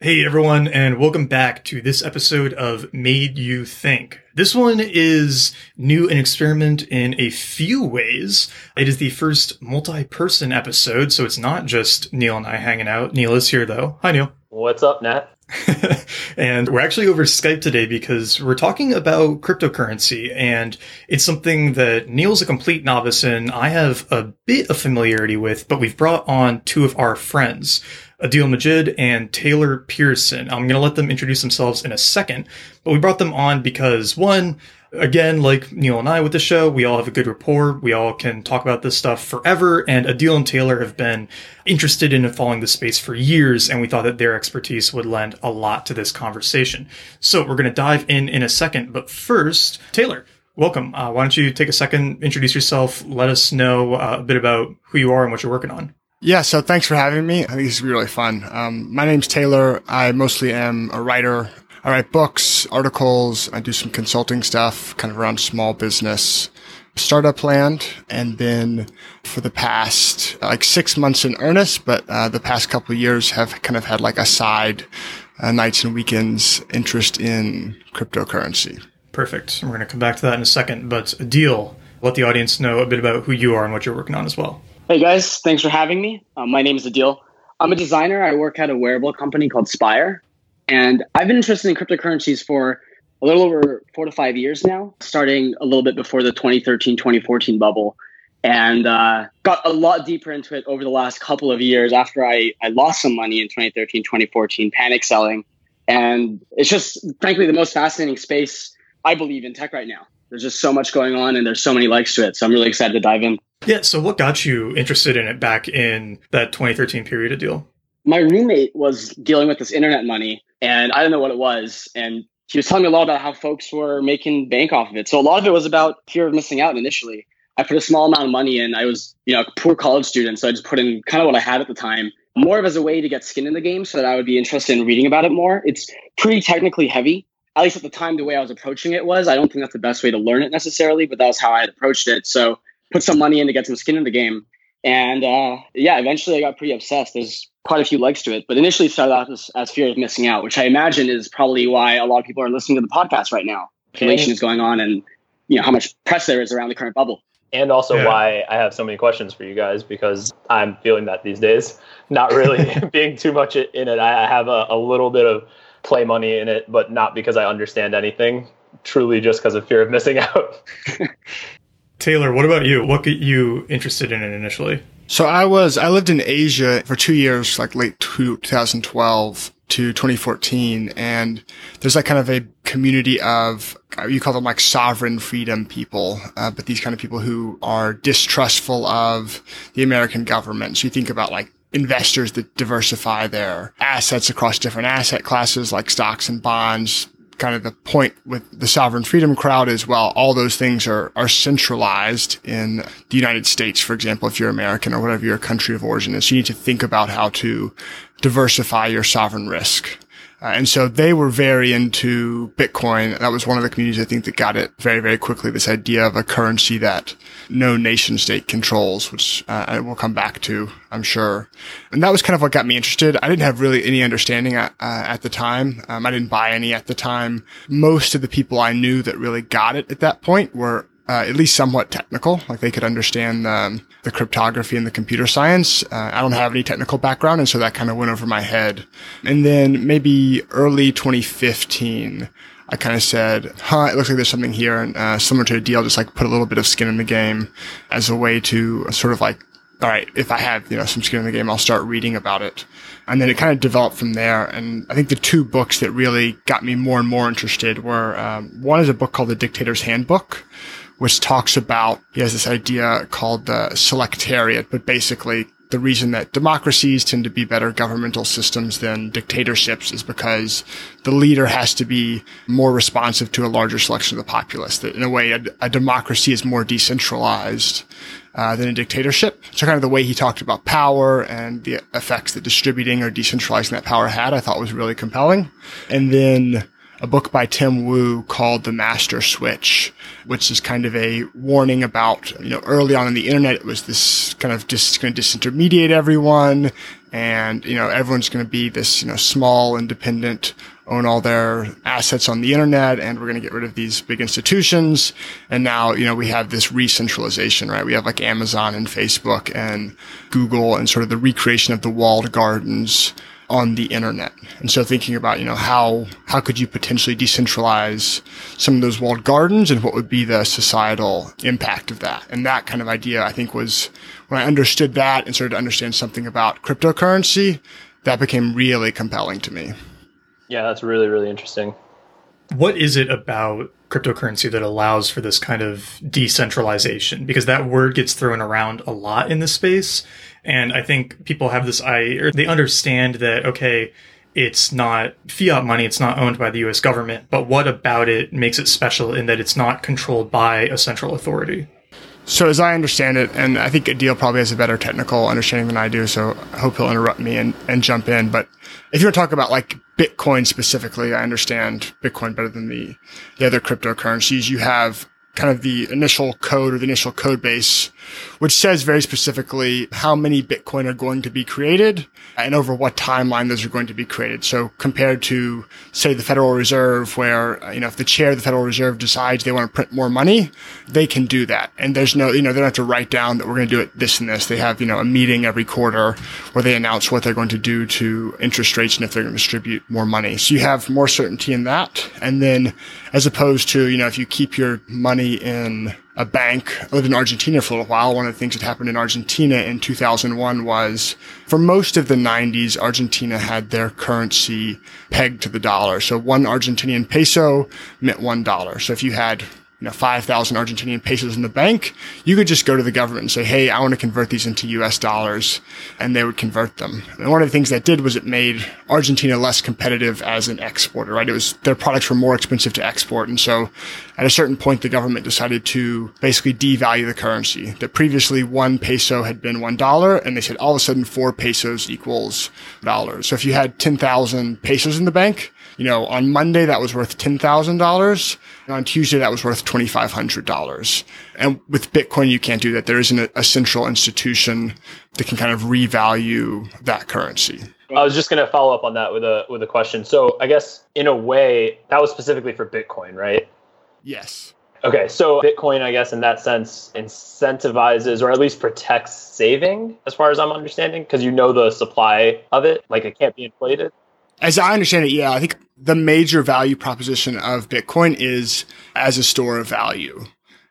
Hey everyone, and welcome back to this episode of Made You Think. This one is new and experiment in a few ways. It is the first multi-person episode, so it's not just Neil and I hanging out. Neil is here though. Hi Neil. What's up, Nat? and we're actually over Skype today because we're talking about cryptocurrency and it's something that Neil's a complete novice in. I have a bit of familiarity with, but we've brought on two of our friends. Adil Majid and Taylor Pearson. I'm going to let them introduce themselves in a second, but we brought them on because one, again, like Neil and I with the show, we all have a good rapport. We all can talk about this stuff forever. And Adil and Taylor have been interested in following the space for years. And we thought that their expertise would lend a lot to this conversation. So we're going to dive in in a second. But first, Taylor, welcome. Uh, why don't you take a second, introduce yourself, let us know uh, a bit about who you are and what you're working on. Yeah, so thanks for having me. I think this is really fun. Um, my name's Taylor. I mostly am a writer. I write books, articles. I do some consulting stuff, kind of around small business, startup land, and then for the past like six months in earnest, but uh, the past couple of years have kind of had like a side uh, nights and weekends interest in cryptocurrency. Perfect. We're going to come back to that in a second, but Adil, let the audience know a bit about who you are and what you're working on as well. Hey guys, thanks for having me. Uh, my name is Adil. I'm a designer. I work at a wearable company called Spire. And I've been interested in cryptocurrencies for a little over four to five years now, starting a little bit before the 2013 2014 bubble. And uh, got a lot deeper into it over the last couple of years after I, I lost some money in 2013 2014, panic selling. And it's just, frankly, the most fascinating space I believe in tech right now. There's just so much going on and there's so many likes to it. So I'm really excited to dive in. Yeah. So, what got you interested in it back in that 2013 period Adil? My roommate was dealing with this internet money, and I didn't know what it was. And he was telling me a lot about how folks were making bank off of it. So, a lot of it was about fear of missing out initially. I put a small amount of money in. I was, you know, a poor college student, so I just put in kind of what I had at the time, more of as a way to get skin in the game, so that I would be interested in reading about it more. It's pretty technically heavy, at least at the time. The way I was approaching it was, I don't think that's the best way to learn it necessarily, but that was how I had approached it. So put some money in to get some skin in the game. And uh, yeah, eventually I got pretty obsessed. There's quite a few legs to it, but initially started off as, as fear of missing out, which I imagine is probably why a lot of people are listening to the podcast right now. Inflation is going on, and you know how much press there is around the current bubble. And also yeah. why I have so many questions for you guys because I'm feeling that these days. Not really being too much in it. I have a, a little bit of play money in it, but not because I understand anything. Truly, just because of fear of missing out. Taylor, what about you? What got you interested in it initially? So I was, I lived in Asia for two years, like late 2012 to 2014. And there's like kind of a community of, you call them like sovereign freedom people, uh, but these kind of people who are distrustful of the American government. So you think about like investors that diversify their assets across different asset classes like stocks and bonds, kind of the point with the sovereign freedom crowd is well, all those things are, are centralized in the United States, for example, if you're American or whatever your country of origin is. You need to think about how to diversify your sovereign risk. Uh, and so they were very into Bitcoin. That was one of the communities I think that got it very, very quickly. This idea of a currency that no nation state controls, which uh, I will come back to, I'm sure. And that was kind of what got me interested. I didn't have really any understanding at, uh, at the time. Um, I didn't buy any at the time. Most of the people I knew that really got it at that point were uh, at least somewhat technical. Like they could understand um, the cryptography and the computer science. Uh, I don't have any technical background, and so that kind of went over my head. And then maybe early 2015, I kind of said, "Huh, it looks like there's something here," and uh, similar to Adil, just like put a little bit of skin in the game as a way to sort of like all right, if I have, you know, some skin in the game, I'll start reading about it. And then it kind of developed from there. And I think the two books that really got me more and more interested were, um, one is a book called The Dictator's Handbook, which talks about, he has this idea called the selectorate, but basically the reason that democracies tend to be better governmental systems than dictatorships is because the leader has to be more responsive to a larger selection of the populace. That in a way, a, a democracy is more decentralized uh, than a dictatorship. So kind of the way he talked about power and the effects that distributing or decentralizing that power had, I thought was really compelling. And then a book by Tim Wu called The Master Switch, which is kind of a warning about, you know, early on in the internet, it was this kind of just going to disintermediate everyone. and you know everyone's going to be this you know small independent own all their assets on the internet and we're going to get rid of these big institutions and now you know we have this re-centralization right we have like amazon and facebook and google and sort of the recreation of the walled gardens on the internet. And so thinking about, you know, how, how could you potentially decentralize some of those walled gardens and what would be the societal impact of that? And that kind of idea, I think was when I understood that and started to understand something about cryptocurrency, that became really compelling to me. Yeah, that's really, really interesting. What is it about cryptocurrency that allows for this kind of decentralization? Because that word gets thrown around a lot in this space. And I think people have this eye, or they understand that, okay, it's not fiat money, it's not owned by the US government, but what about it makes it special in that it's not controlled by a central authority? So, as I understand it, and I think Adil probably has a better technical understanding than I do, so I hope he'll interrupt me and, and jump in. But if you're to talk about like Bitcoin specifically, I understand Bitcoin better than the, the other cryptocurrencies. You have kind of the initial code or the initial code base, which says very specifically how many Bitcoin are going to be created and over what timeline those are going to be created. So compared to, say, the Federal Reserve, where, you know, if the chair of the Federal Reserve decides they want to print more money, they can do that. And there's no, you know, they don't have to write down that we're going to do it this and this. They have, you know, a meeting every quarter where they announce what they're going to do to interest rates and if they're going to distribute more money. So you have more certainty in that. And then as opposed to, you know, if you keep your money in a bank. I lived in Argentina for a little while. One of the things that happened in Argentina in 2001 was for most of the 90s, Argentina had their currency pegged to the dollar. So one Argentinian peso meant one dollar. So if you had you know, 5,000 Argentinian pesos in the bank, you could just go to the government and say, Hey, I want to convert these into US dollars. And they would convert them. And one of the things that did was it made Argentina less competitive as an exporter, right? It was, their products were more expensive to export. And so at a certain point, the government decided to basically devalue the currency. That previously one peso had been one dollar and they said all of a sudden four pesos equals dollars. So if you had 10,000 pesos in the bank, you know, on Monday that was worth $10,000. And on Tuesday that was worth $2,500. And with Bitcoin, you can't do that. There isn't a, a central institution that can kind of revalue that currency. I was just going to follow up on that with a with a question. So I guess in a way that was specifically for Bitcoin, right? Yes. Okay, so Bitcoin, I guess, in that sense, incentivizes or at least protects saving, as far as I'm understanding, because you know the supply of it, like it can't be inflated. As I understand it, yeah, I think the major value proposition of Bitcoin is as a store of value.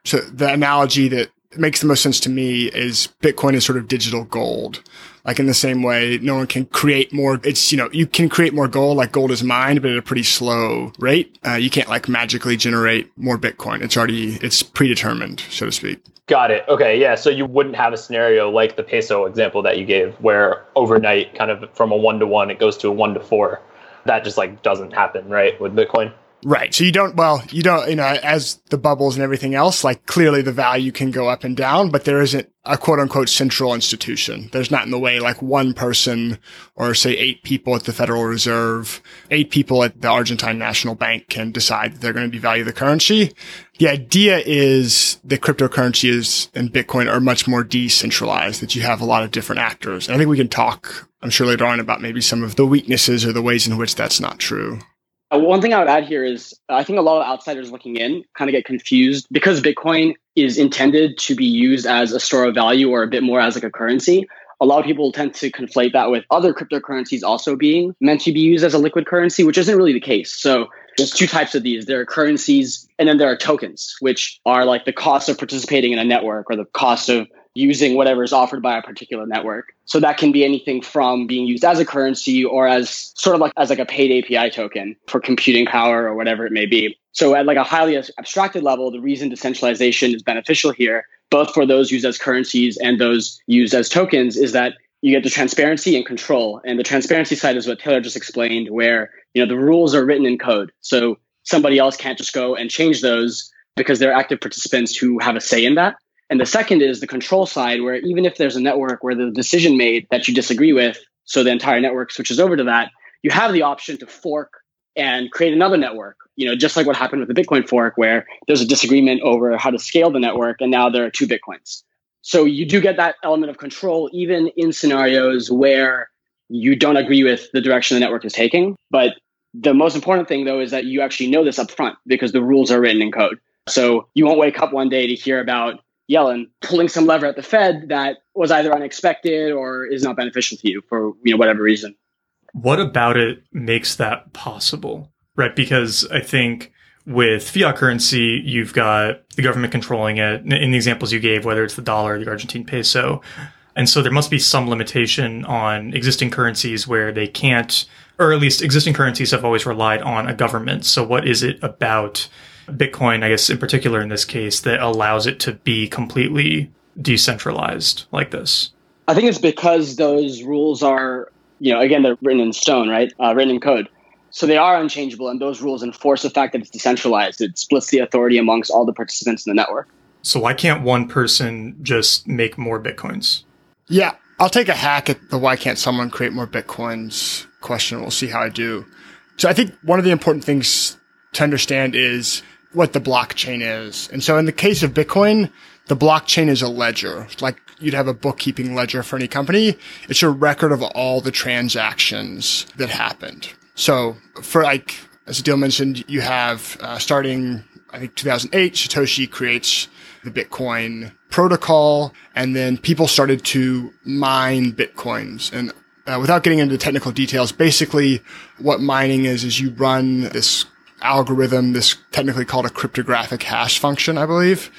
So the analogy that makes the most sense to me is Bitcoin is sort of digital gold. Like in the same way, no one can create more. It's, you know, you can create more gold, like gold is mined, but at a pretty slow rate. Uh, you can't like magically generate more Bitcoin. It's already, it's predetermined, so to speak. Got it. Okay. Yeah. So you wouldn't have a scenario like the peso example that you gave where overnight, kind of from a one to one, it goes to a one to four. That just like doesn't happen, right, with Bitcoin? Right. So you don't, well, you don't, you know, as the bubbles and everything else, like clearly the value can go up and down, but there isn't a quote unquote central institution. There's not in the way like one person or say eight people at the Federal Reserve, eight people at the Argentine National Bank can decide that they're going to devalue the currency. The idea is that cryptocurrency is and Bitcoin are much more decentralized, that you have a lot of different actors. And I think we can talk, I'm sure later on about maybe some of the weaknesses or the ways in which that's not true. Uh, one thing I would add here is I think a lot of outsiders looking in kind of get confused because Bitcoin is intended to be used as a store of value or a bit more as like a currency. A lot of people tend to conflate that with other cryptocurrencies also being meant to be used as a liquid currency, which isn't really the case. So there's two types of these. There are currencies and then there are tokens, which are like the cost of participating in a network or the cost of using whatever is offered by a particular network. So that can be anything from being used as a currency or as sort of like as like a paid API token for computing power or whatever it may be. So at like a highly abstracted level, the reason decentralization is beneficial here, both for those used as currencies and those used as tokens, is that you get the transparency and control. And the transparency side is what Taylor just explained, where you know the rules are written in code. So somebody else can't just go and change those because they're active participants who have a say in that. And the second is the control side, where even if there's a network where the decision made that you disagree with, so the entire network switches over to that, you have the option to fork and create another network. You know, just like what happened with the Bitcoin fork, where there's a disagreement over how to scale the network, and now there are two Bitcoins. So you do get that element of control, even in scenarios where you don't agree with the direction the network is taking. But the most important thing, though, is that you actually know this up front because the rules are written in code. So you won't wake up one day to hear about Yellen pulling some lever at the Fed that was either unexpected or is not beneficial to you for you know whatever reason. What about it makes that possible? Right? Because I think with fiat currency, you've got the government controlling it in the examples you gave, whether it's the dollar the Argentine peso. And so there must be some limitation on existing currencies where they can't, or at least existing currencies have always relied on a government. So what is it about Bitcoin, I guess in particular in this case, that allows it to be completely decentralized like this? I think it's because those rules are, you know, again, they're written in stone, right? Uh, written in code. So they are unchangeable, and those rules enforce the fact that it's decentralized. It splits the authority amongst all the participants in the network. So why can't one person just make more bitcoins? Yeah, I'll take a hack at the why can't someone create more bitcoins question. We'll see how I do. So I think one of the important things to understand is what the blockchain is. And so in the case of Bitcoin, the blockchain is a ledger. Like you'd have a bookkeeping ledger for any company. It's a record of all the transactions that happened. So for like, as Adil mentioned, you have uh, starting, I think 2008, Satoshi creates the Bitcoin protocol and then people started to mine Bitcoins and uh, without getting into technical details, basically what mining is, is you run this algorithm, this technically called a cryptographic hash function, I believe,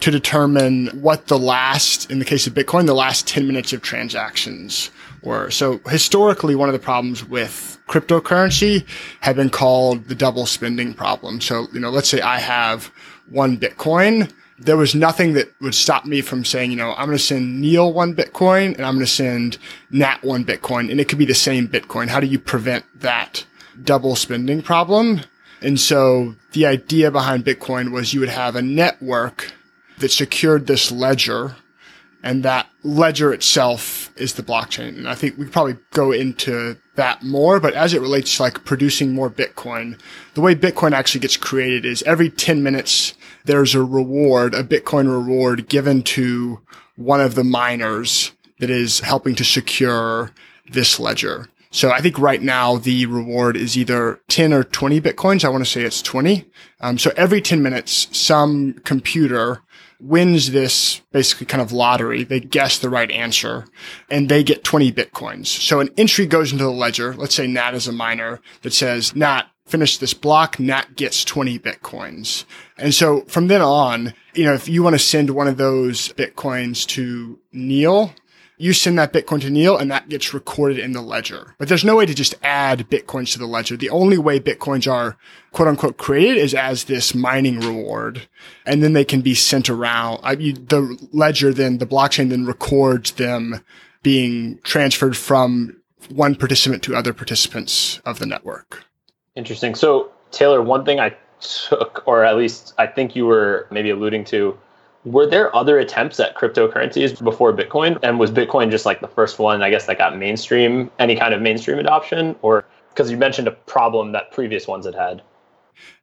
to determine what the last, in the case of Bitcoin, the last 10 minutes of transactions were. So historically, one of the problems with cryptocurrency had been called the double spending problem. So, you know, let's say I have one Bitcoin. There was nothing that would stop me from saying, you know, I'm going to send Neil one Bitcoin and I'm going to send Nat one Bitcoin and it could be the same Bitcoin. How do you prevent that double spending problem? And so the idea behind Bitcoin was you would have a network that secured this ledger and that ledger itself is the blockchain. And I think we could probably go into that more, but as it relates to like producing more Bitcoin, the way Bitcoin actually gets created is every 10 minutes, there's a reward, a Bitcoin reward given to one of the miners that is helping to secure this ledger. So I think right now the reward is either 10 or 20 Bitcoins. I want to say it's 20. Um, so every 10 minutes, some computer wins this basically kind of lottery. They guess the right answer and they get 20 Bitcoins. So an entry goes into the ledger. Let's say Nat is a miner that says, Nat, finish this block. Nat gets 20 Bitcoins. And so from then on, you know, if you want to send one of those Bitcoins to Neil, you send that Bitcoin to Neil and that gets recorded in the ledger. But there's no way to just add Bitcoins to the ledger. The only way Bitcoins are quote unquote created is as this mining reward. And then they can be sent around. I, you, the ledger then, the blockchain then records them being transferred from one participant to other participants of the network. Interesting. So Taylor, one thing I took, or at least I think you were maybe alluding to, were there other attempts at cryptocurrencies before Bitcoin? And was Bitcoin just like the first one, I guess, that got mainstream, any kind of mainstream adoption? Or because you mentioned a problem that previous ones had had?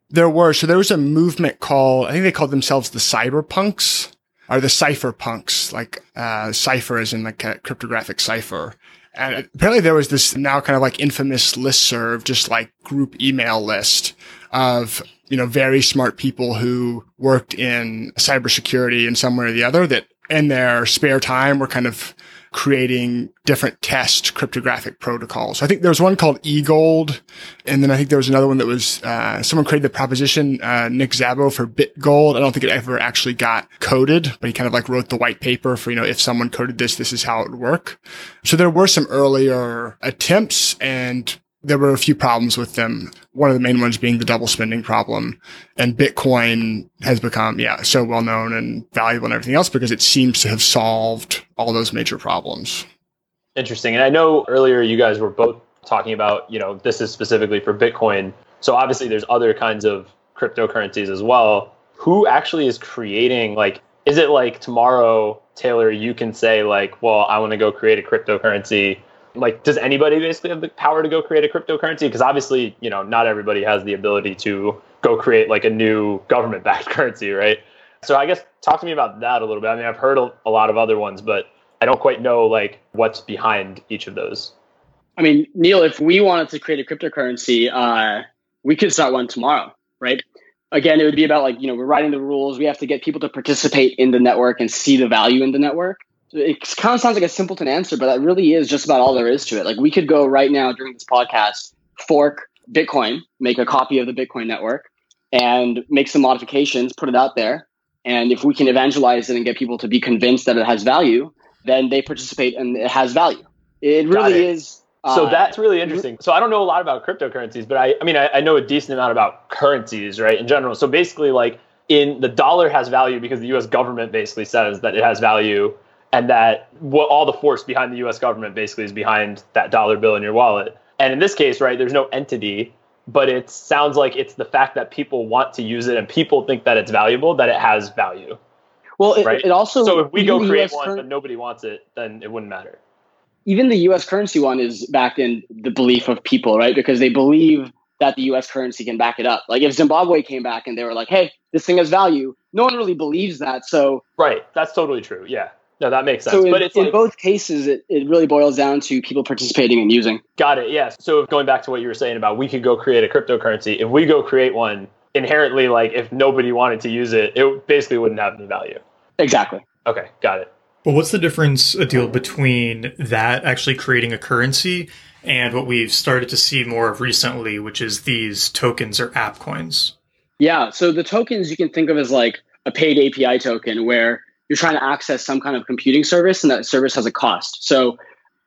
There were. So there was a movement called, I think they called themselves the cyberpunks or the cypherpunks, like uh, cipher is in like a cryptographic cipher. And apparently there was this now kind of like infamous list serve, just like group email list of you know, very smart people who worked in cybersecurity in some way or the other that in their spare time were kind of creating different test cryptographic protocols. I think there was one called eGold, and then I think there was another one that was uh, someone created the proposition uh, Nick Szabo for BitGold. I don't think it ever actually got coded, but he kind of like wrote the white paper for you know if someone coded this, this is how it would work. So there were some earlier attempts, and there were a few problems with them. One of the main ones being the double spending problem. And Bitcoin has become, yeah, so well known and valuable and everything else because it seems to have solved all those major problems. Interesting. And I know earlier you guys were both talking about, you know, this is specifically for Bitcoin. So obviously there's other kinds of cryptocurrencies as well. Who actually is creating like is it like tomorrow, Taylor, you can say like, well, I want to go create a cryptocurrency like does anybody basically have the power to go create a cryptocurrency because obviously you know not everybody has the ability to go create like a new government backed currency right so i guess talk to me about that a little bit i mean i've heard a lot of other ones but i don't quite know like what's behind each of those I mean, Neil, if we wanted to create a cryptocurrency, uh, we could start one tomorrow, right? Again, it would be about like, you know, we're writing the rules. We have to get people to participate in the network and see the value in the network. It kind of sounds like a simpleton answer, but that really is just about all there is to it. Like we could go right now during this podcast, fork Bitcoin, make a copy of the Bitcoin network, and make some modifications, put it out there. And if we can evangelize it and get people to be convinced that it has value, then they participate and it has value. It really it. is. So uh, that's really interesting. So I don't know a lot about cryptocurrencies, but I, I mean, I, I know a decent amount about currencies, right, in general. So basically, like in the dollar has value because the U.S. government basically says that it has value, and that what all the force behind the U.S. government basically is behind that dollar bill in your wallet. And in this case, right, there's no entity, but it sounds like it's the fact that people want to use it and people think that it's valuable that it has value. Well, it, right? it also so if we go create US one cur- but nobody wants it, then it wouldn't matter even the US currency one is backed in the belief of people, right? Because they believe that the US currency can back it up. Like if Zimbabwe came back and they were like, hey, this thing has value, no one really believes that. So Right. That's totally true. Yeah. No, that makes sense. So in, but it's in like, both cases, it, it really boils down to people participating and using. Got it. Yeah. So going back to what you were saying about we could go create a cryptocurrency. If we go create one, inherently, like if nobody wanted to use it, it basically wouldn't have any value. Exactly. Okay. Got it. But what's the difference, Adil between that actually creating a currency and what we've started to see more of recently, which is these tokens or app coins? Yeah. So the tokens you can think of as like a paid API token where you're trying to access some kind of computing service and that service has a cost. So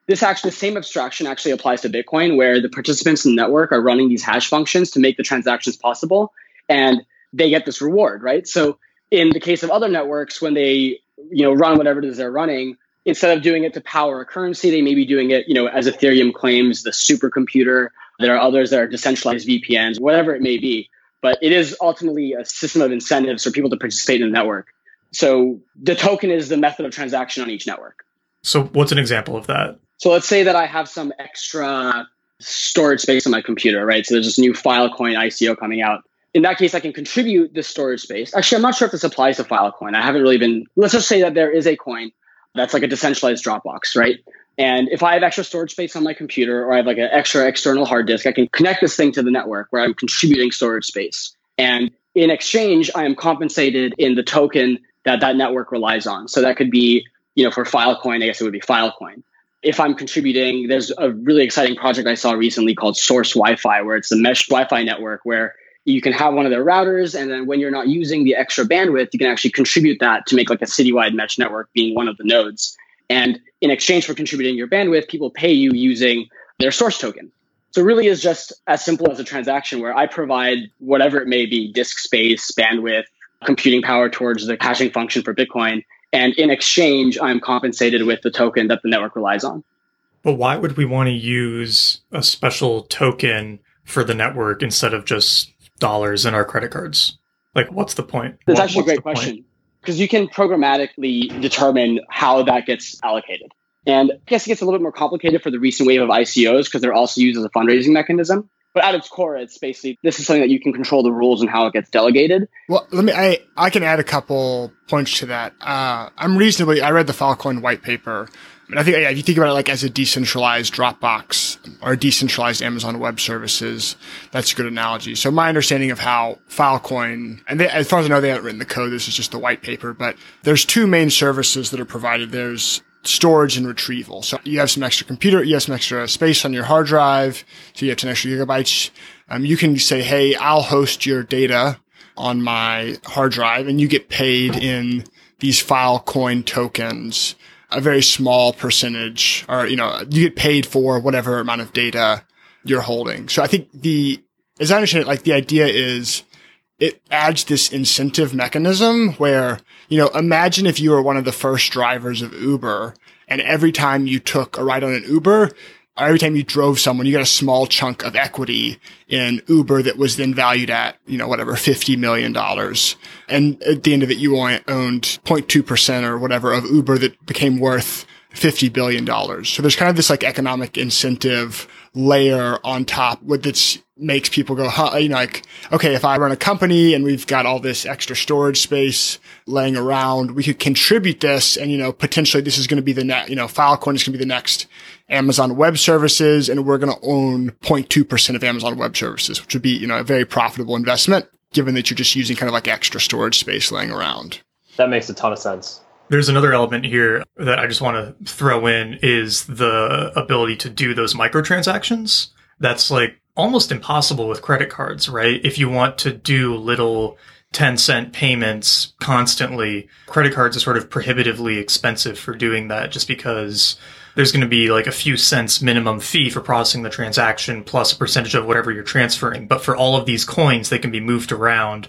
this actually the same abstraction actually applies to Bitcoin where the participants in the network are running these hash functions to make the transactions possible and they get this reward, right? So in the case of other networks, when they you know run whatever it is they're running instead of doing it to power a currency they may be doing it you know as ethereum claims the supercomputer there are others that are decentralized vpns whatever it may be but it is ultimately a system of incentives for people to participate in the network so the token is the method of transaction on each network so what's an example of that so let's say that i have some extra storage space on my computer right so there's this new filecoin ico coming out in that case, I can contribute this storage space. Actually, I'm not sure if this applies to Filecoin. I haven't really been, let's just say that there is a coin that's like a decentralized Dropbox, right? And if I have extra storage space on my computer or I have like an extra external hard disk, I can connect this thing to the network where I'm contributing storage space. And in exchange, I am compensated in the token that that network relies on. So that could be, you know, for Filecoin, I guess it would be Filecoin. If I'm contributing, there's a really exciting project I saw recently called Source Wi-Fi, where it's a mesh Wi-Fi network where you can have one of their routers and then when you're not using the extra bandwidth you can actually contribute that to make like a citywide mesh network being one of the nodes and in exchange for contributing your bandwidth people pay you using their source token so really is just as simple as a transaction where i provide whatever it may be disk space bandwidth computing power towards the hashing function for bitcoin and in exchange i'm compensated with the token that the network relies on but why would we want to use a special token for the network instead of just dollars in our credit cards? Like, what's the point? That's what, actually a great question because you can programmatically determine how that gets allocated. And I guess it gets a little bit more complicated for the recent wave of ICOs because they're also used as a fundraising mechanism. But at its core, it's basically this is something that you can control the rules and how it gets delegated. Well, let me. I I can add a couple points to that. Uh, I'm reasonably. I read the Filecoin white paper, I think yeah, if you think about it like as a decentralized Dropbox or decentralized Amazon Web Services, that's a good analogy. So my understanding of how Filecoin, and they, as far as I know, they haven't written the code. This is just the white paper, but there's two main services that are provided. There's storage and retrieval. So you have some extra computer, you have some extra space on your hard drive, so you have 10 extra gigabytes. Um, you can say, hey, I'll host your data on my hard drive, and you get paid in these Filecoin tokens a very small percentage or, you know, you get paid for whatever amount of data you're holding. So I think the, as I understand it, like the idea is it adds this incentive mechanism where, you know, imagine if you were one of the first drivers of Uber and every time you took a ride on an Uber, every time you drove someone, you got a small chunk of equity in Uber that was then valued at, you know, whatever, $50 million. And at the end of it, you only owned 0.2% or whatever of Uber that became worth $50 billion. So there's kind of this like economic incentive layer on top its makes people go, huh, you know, like, okay, if I run a company and we've got all this extra storage space laying around, we could contribute this and, you know, potentially this is going to be the net, you know, Filecoin is going to be the next Amazon Web Services and we're going to own 0.2% of Amazon Web Services, which would be, you know, a very profitable investment given that you're just using kind of like extra storage space laying around. That makes a ton of sense. There's another element here that I just want to throw in is the ability to do those microtransactions. That's like almost impossible with credit cards, right? If you want to do little 10 cent payments constantly, credit cards are sort of prohibitively expensive for doing that just because there's going to be like a few cents minimum fee for processing the transaction plus a percentage of whatever you're transferring. But for all of these coins, they can be moved around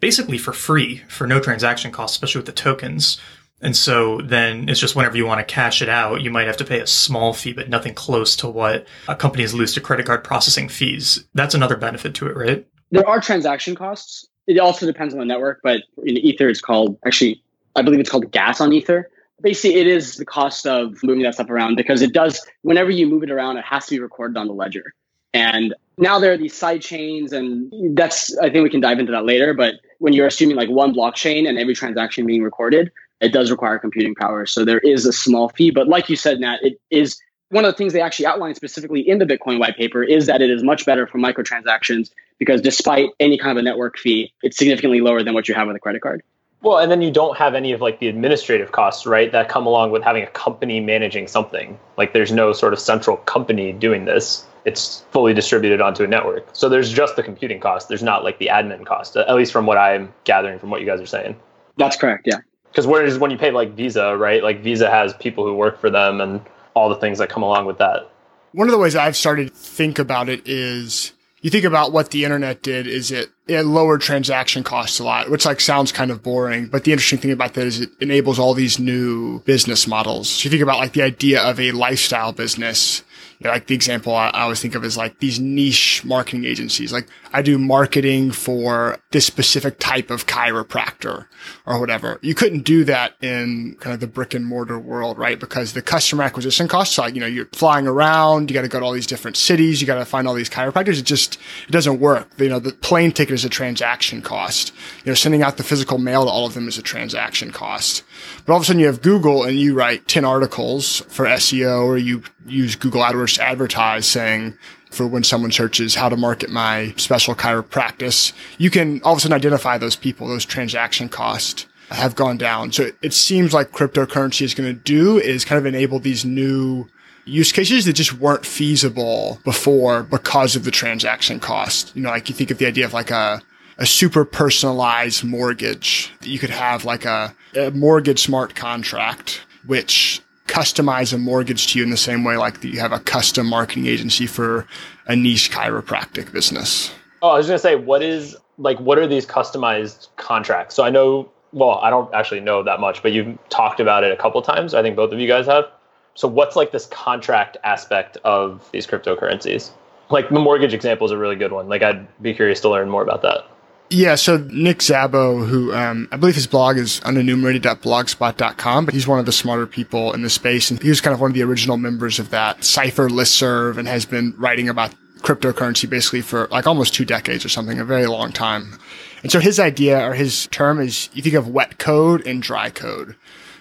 basically for free for no transaction cost, especially with the tokens. And so then it's just whenever you want to cash it out, you might have to pay a small fee, but nothing close to what companies lose to credit card processing fees. That's another benefit to it, right? There are transaction costs. It also depends on the network, but in Ether, it's called actually, I believe it's called gas on Ether. Basically, it is the cost of moving that stuff around because it does, whenever you move it around, it has to be recorded on the ledger. And now there are these side chains, and that's, I think we can dive into that later. But when you're assuming like one blockchain and every transaction being recorded, it does require computing power. So there is a small fee. But like you said, Nat, it is one of the things they actually outline specifically in the Bitcoin white paper is that it is much better for microtransactions because despite any kind of a network fee, it's significantly lower than what you have with a credit card. Well, and then you don't have any of like the administrative costs, right? That come along with having a company managing something. Like there's no sort of central company doing this. It's fully distributed onto a network. So there's just the computing cost. There's not like the admin cost, at least from what I'm gathering from what you guys are saying. That's correct. Yeah because whereas when you pay like Visa, right? Like Visa has people who work for them and all the things that come along with that. One of the ways I've started to think about it is you think about what the internet did is it, it lowered transaction costs a lot, which like sounds kind of boring. But the interesting thing about that is it enables all these new business models. So you think about like the idea of a lifestyle business like the example I, I always think of is like these niche marketing agencies. Like I do marketing for this specific type of chiropractor or whatever. You couldn't do that in kind of the brick and mortar world, right? Because the customer acquisition costs, like, you know, you're flying around, you got to go to all these different cities, you got to find all these chiropractors. It just, it doesn't work. You know, the plane ticket is a transaction cost. You know, sending out the physical mail to all of them is a transaction cost. But all of a sudden you have Google and you write 10 articles for SEO or you use Google AdWords to advertise saying, for when someone searches how to market my special chiropractic, you can all of a sudden identify those people, those transaction costs have gone down. So it seems like cryptocurrency is going to do is kind of enable these new use cases that just weren't feasible before because of the transaction cost. You know, like you think of the idea of like a, a super personalized mortgage. You could have like a, a mortgage smart contract, which customize a mortgage to you in the same way like that you have a custom marketing agency for a niche chiropractic business. Oh, I was going to say, what is like, what are these customized contracts? So I know, well, I don't actually know that much, but you've talked about it a couple times. I think both of you guys have. So what's like this contract aspect of these cryptocurrencies? Like the mortgage example is a really good one. Like I'd be curious to learn more about that. Yeah, so Nick Szabo, who um, I believe his blog is unenumerated.blogspot.com, but he's one of the smarter people in the space, and he was kind of one of the original members of that Cypher listserv and has been writing about cryptocurrency basically for like almost two decades or something, a very long time. And so his idea or his term is you think of wet code and dry code.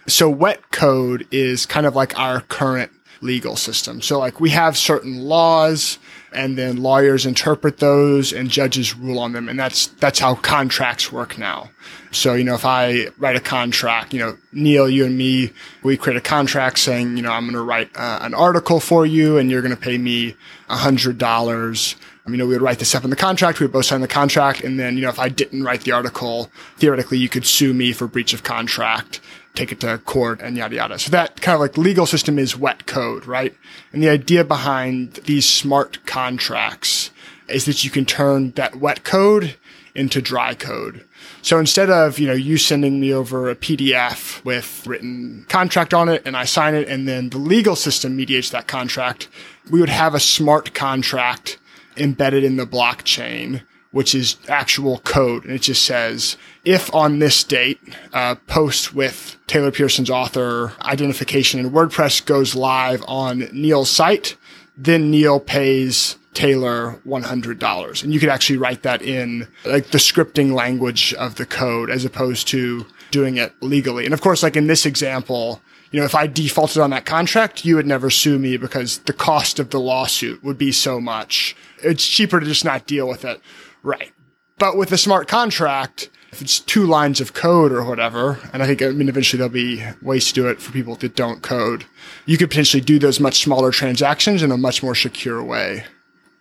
So wet code is kind of like our current legal system. So like we have certain laws and then lawyers interpret those and judges rule on them. And that's, that's how contracts work now. So, you know, if I write a contract, you know, Neil, you and me, we create a contract saying, you know, I'm going to write uh, an article for you and you're going to pay me a hundred dollars. You know, we would write this up in the contract. We would both sign the contract. And then, you know, if I didn't write the article, theoretically, you could sue me for breach of contract take it to court and yada yada. So that kind of like legal system is wet code, right? And the idea behind these smart contracts is that you can turn that wet code into dry code. So instead of, you know, you sending me over a PDF with written contract on it and I sign it and then the legal system mediates that contract, we would have a smart contract embedded in the blockchain which is actual code. And it just says, if on this date, uh, post with Taylor Pearson's author identification in WordPress goes live on Neil's site, then Neil pays Taylor $100. And you could actually write that in like the scripting language of the code as opposed to doing it legally. And of course, like in this example, you know, if I defaulted on that contract, you would never sue me because the cost of the lawsuit would be so much. It's cheaper to just not deal with it. Right. But with a smart contract, if it's two lines of code or whatever, and I think, I mean, eventually there'll be ways to do it for people that don't code, you could potentially do those much smaller transactions in a much more secure way.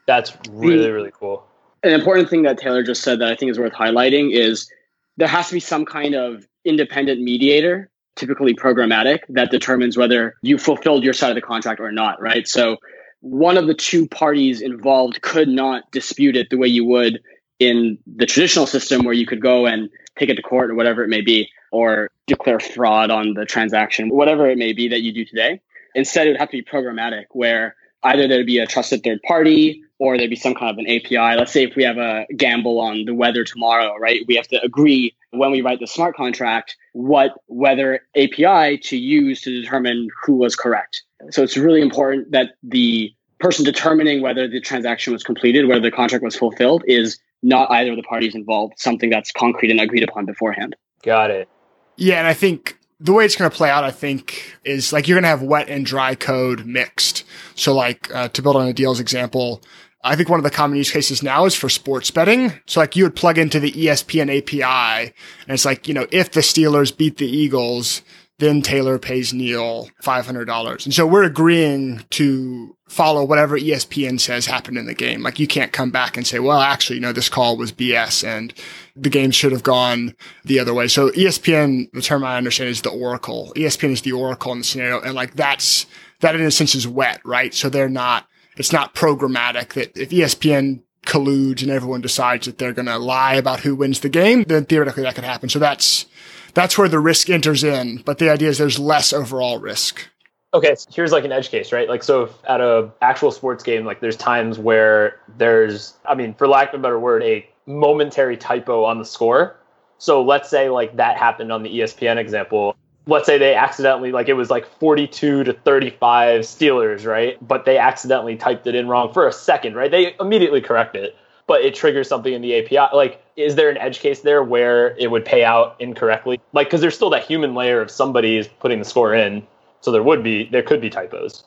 That's really, really cool. An important thing that Taylor just said that I think is worth highlighting is there has to be some kind of independent mediator, typically programmatic, that determines whether you fulfilled your side of the contract or not, right? So one of the two parties involved could not dispute it the way you would in the traditional system where you could go and take it to court or whatever it may be, or declare fraud on the transaction, whatever it may be that you do today. Instead, it would have to be programmatic where either there'd be a trusted third party or there'd be some kind of an API. Let's say if we have a gamble on the weather tomorrow, right? We have to agree when we write the smart contract what weather API to use to determine who was correct. So it's really important that the person determining whether the transaction was completed, whether the contract was fulfilled, is not either of the parties involved, something that's concrete and agreed upon beforehand. Got it. Yeah, and I think the way it's going to play out, I think, is like you're going to have wet and dry code mixed. So, like uh, to build on Adil's example, I think one of the common use cases now is for sports betting. So, like you would plug into the ESPN API, and it's like you know if the Steelers beat the Eagles, then Taylor pays Neil $500. And so we're agreeing to follow whatever ESPN says happened in the game. Like you can't come back and say, well, actually, you know, this call was BS and the game should have gone the other way. So ESPN, the term I understand is the oracle. ESPN is the oracle in the scenario. And like that's, that in a sense is wet, right? So they're not, it's not programmatic that if ESPN colludes and everyone decides that they're going to lie about who wins the game, then theoretically that could happen. So that's, that's where the risk enters in. But the idea is there's less overall risk. Okay, so here's like an edge case, right? Like, so at a actual sports game, like there's times where there's, I mean, for lack of a better word, a momentary typo on the score. So let's say like that happened on the ESPN example. Let's say they accidentally, like it was like 42 to 35 Steelers, right? But they accidentally typed it in wrong for a second, right? They immediately correct it but it triggers something in the API. Like, is there an edge case there where it would pay out incorrectly? Like, because there's still that human layer of somebody is putting the score in, so there would be there could be typos.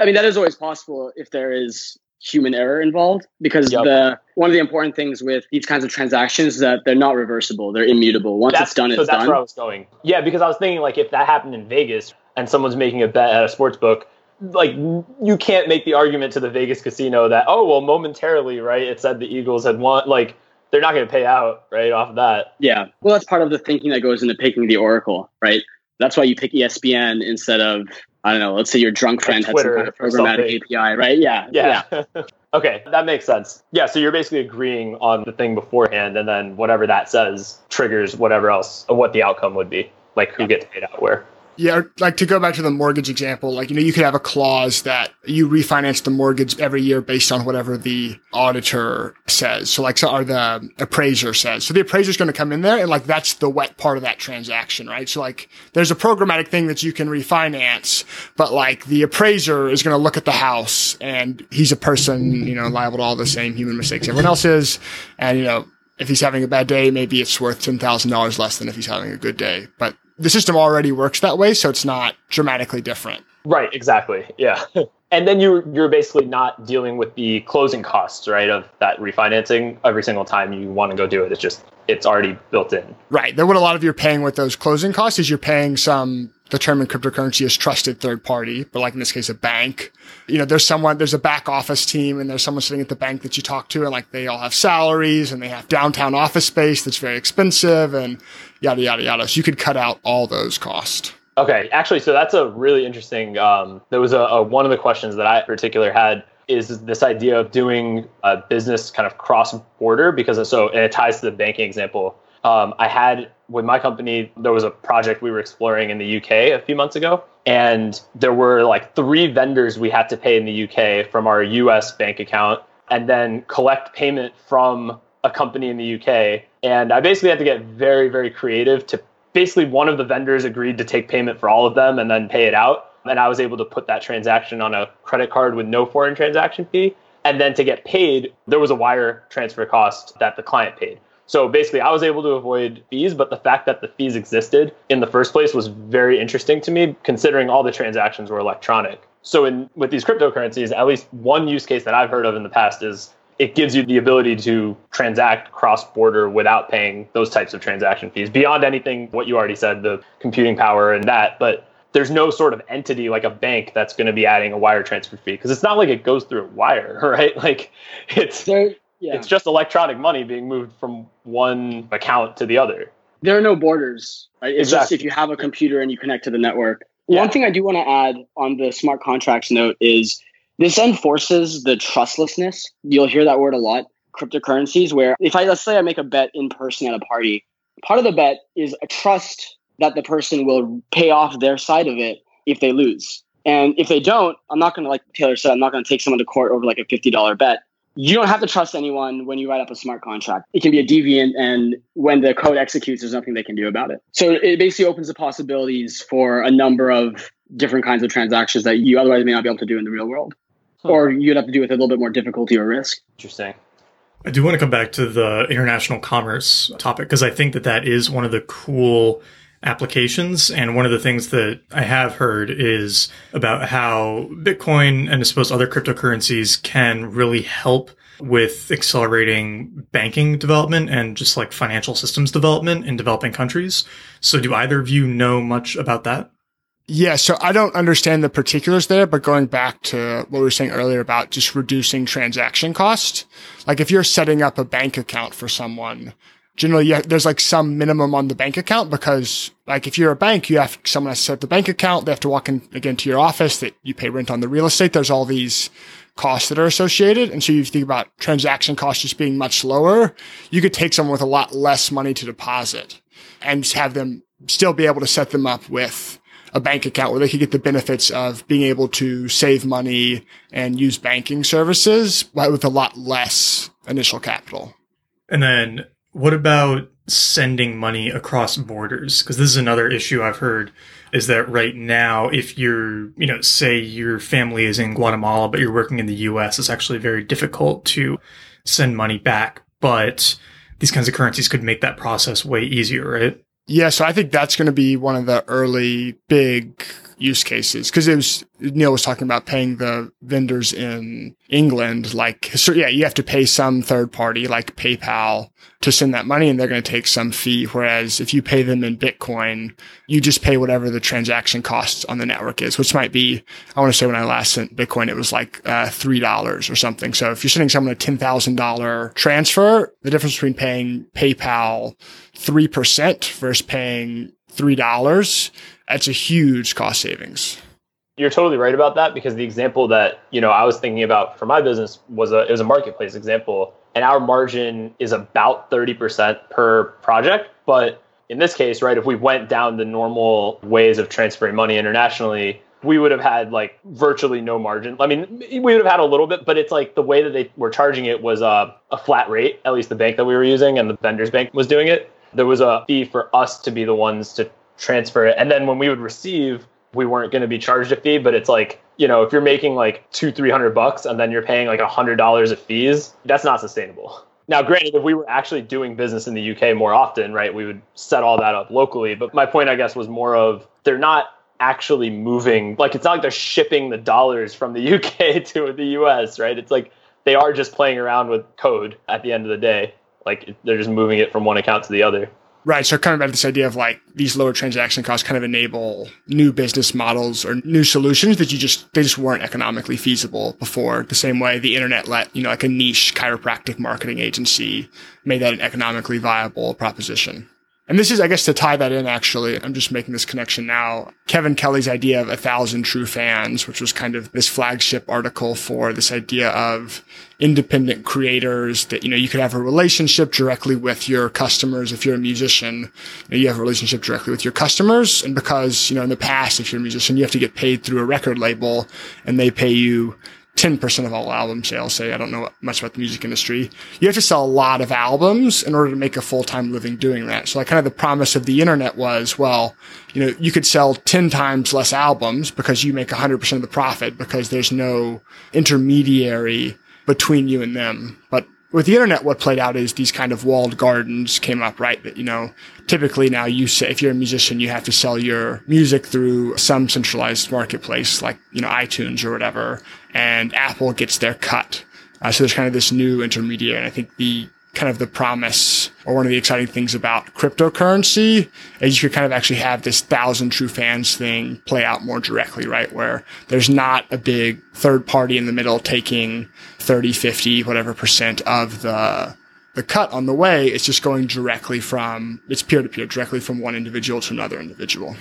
I mean, that is always possible if there is human error involved, because yep. the one of the important things with these kinds of transactions is that they're not reversible; they're immutable. Once that's, it's done, so it's that's done. where I was going. Yeah, because I was thinking like if that happened in Vegas and someone's making a bet at a sports book like you can't make the argument to the Vegas casino that oh well momentarily right it said the Eagles had won like they're not going to pay out right off of that. Yeah, well that's part of the thinking that goes into picking the Oracle, right? That's why you pick ESPN instead of I don't know. Let's say your drunk friend had some kind of programmatic API, right? Yeah, yeah. yeah. okay, that makes sense. Yeah, so you're basically agreeing on the thing beforehand, and then whatever that says triggers whatever else what the outcome would be, like who yeah. gets paid out where. Yeah, like to go back to the mortgage example, like, you know, you could have a clause that you refinance the mortgage every year based on whatever the auditor says. So like, so, or the appraiser says. So the appraiser is going to come in there and like, that's the wet part of that transaction, right? So like, there's a programmatic thing that you can refinance, but like the appraiser is going to look at the house and he's a person, you know, liable to all the same human mistakes everyone else is. And, you know, if he's having a bad day, maybe it's worth $10,000 less than if he's having a good day. But the system already works that way, so it's not dramatically different. Right, exactly. Yeah. and then you're you're basically not dealing with the closing costs, right, of that refinancing every single time you want to go do it. It's just it's already built in. Right. Then what a lot of you're paying with those closing costs is you're paying some determined cryptocurrency is trusted third party, but like in this case, a bank. You know, there's someone, there's a back office team and there's someone sitting at the bank that you talk to and like they all have salaries and they have downtown office space that's very expensive and yada, yada, yada. So you could cut out all those costs. Okay. Actually, so that's a really interesting, um, there was a, a, one of the questions that I in particular had is this idea of doing a business kind of cross border because so, it ties to the banking example um, I had with my company, there was a project we were exploring in the UK a few months ago. And there were like three vendors we had to pay in the UK from our US bank account and then collect payment from a company in the UK. And I basically had to get very, very creative to basically one of the vendors agreed to take payment for all of them and then pay it out. and I was able to put that transaction on a credit card with no foreign transaction fee. And then to get paid, there was a wire transfer cost that the client paid. So basically, I was able to avoid fees, but the fact that the fees existed in the first place was very interesting to me, considering all the transactions were electronic. So, in with these cryptocurrencies, at least one use case that I've heard of in the past is it gives you the ability to transact cross border without paying those types of transaction fees beyond anything what you already said, the computing power and that. But there's no sort of entity like a bank that's going to be adding a wire transfer fee because it's not like it goes through a wire, right? Like it's there, yeah. it's just electronic money being moved from one account to the other. There are no borders. Right? It's exactly. just if you have a computer and you connect to the network. Yeah. One thing I do want to add on the smart contracts note is this enforces the trustlessness. You'll hear that word a lot. Cryptocurrencies, where if I let's say I make a bet in person at a party, part of the bet is a trust that the person will pay off their side of it if they lose. And if they don't, I'm not going to, like Taylor said, I'm not going to take someone to court over like a $50 bet. You don't have to trust anyone when you write up a smart contract. It can be a deviant, and when the code executes, there's nothing they can do about it. So it basically opens the possibilities for a number of different kinds of transactions that you otherwise may not be able to do in the real world, huh. or you'd have to do with a little bit more difficulty or risk. Interesting. I do want to come back to the international commerce topic because I think that that is one of the cool applications. And one of the things that I have heard is about how Bitcoin and I suppose other cryptocurrencies can really help with accelerating banking development and just like financial systems development in developing countries. So do either of you know much about that? Yeah, so I don't understand the particulars there, but going back to what we were saying earlier about just reducing transaction cost, like if you're setting up a bank account for someone, generally yeah, there's like some minimum on the bank account because like if you're a bank, you have someone has to set up the bank account. They have to walk in again to your office that you pay rent on the real estate. There's all these costs that are associated. And so you think about transaction costs just being much lower. You could take someone with a lot less money to deposit and have them still be able to set them up with a bank account where they could get the benefits of being able to save money and use banking services but with a lot less initial capital. And then what about sending money across borders? Because this is another issue I've heard is that right now, if you're, you know, say your family is in Guatemala, but you're working in the US, it's actually very difficult to send money back. But these kinds of currencies could make that process way easier, right? Yeah. So I think that's going to be one of the early big use cases because it was Neil was talking about paying the vendors in England. Like, so yeah, you have to pay some third party like PayPal to send that money, and they're going to take some fee. Whereas if you pay them in Bitcoin, you just pay whatever the transaction costs on the network is, which might be. I want to say when I last sent Bitcoin, it was like uh, three dollars or something. So if you're sending someone a ten thousand dollar transfer, the difference between paying PayPal three percent versus paying three dollars that's a huge cost savings. You're totally right about that because the example that you know I was thinking about for my business was a it was a marketplace example, and our margin is about thirty percent per project. But in this case, right, if we went down the normal ways of transferring money internationally, we would have had like virtually no margin. I mean, we would have had a little bit, but it's like the way that they were charging it was a, a flat rate, at least the bank that we were using and the vendor's bank was doing it. There was a fee for us to be the ones to transfer it. And then when we would receive, we weren't going to be charged a fee, but it's like, you know, if you're making like two, 300 bucks and then you're paying like a hundred dollars of fees, that's not sustainable. Now, granted, if we were actually doing business in the UK more often, right, we would set all that up locally. But my point, I guess, was more of they're not actually moving, like, it's not like they're shipping the dollars from the UK to the US, right? It's like they are just playing around with code at the end of the day. Like, they're just moving it from one account to the other. Right. So kind of about this idea of like these lower transaction costs kind of enable new business models or new solutions that you just, they just weren't economically feasible before. The same way the internet let, you know, like a niche chiropractic marketing agency made that an economically viable proposition. And this is, I guess, to tie that in, actually, I'm just making this connection now. Kevin Kelly's idea of a thousand true fans, which was kind of this flagship article for this idea of independent creators that, you know, you could have a relationship directly with your customers. If you're a musician, you, know, you have a relationship directly with your customers. And because, you know, in the past, if you're a musician, you have to get paid through a record label and they pay you 10% of all album sales, say. I don't know much about the music industry. You have to sell a lot of albums in order to make a full-time living doing that. So like kind of the promise of the internet was, well, you know, you could sell 10 times less albums because you make 100% of the profit because there's no intermediary between you and them. But with the internet, what played out is these kind of walled gardens came up, right? That, you know, typically now you say, if you're a musician, you have to sell your music through some centralized marketplace like, you know, iTunes or whatever, and Apple gets their cut. Uh, so there's kind of this new intermediary. And I think the kind of the promise or one of the exciting things about cryptocurrency is you could kind of actually have this thousand true fans thing play out more directly, right? Where there's not a big third party in the middle taking 30, 50, whatever percent of the the cut on the way. It's just going directly from it's peer to peer, directly from one individual to another individual.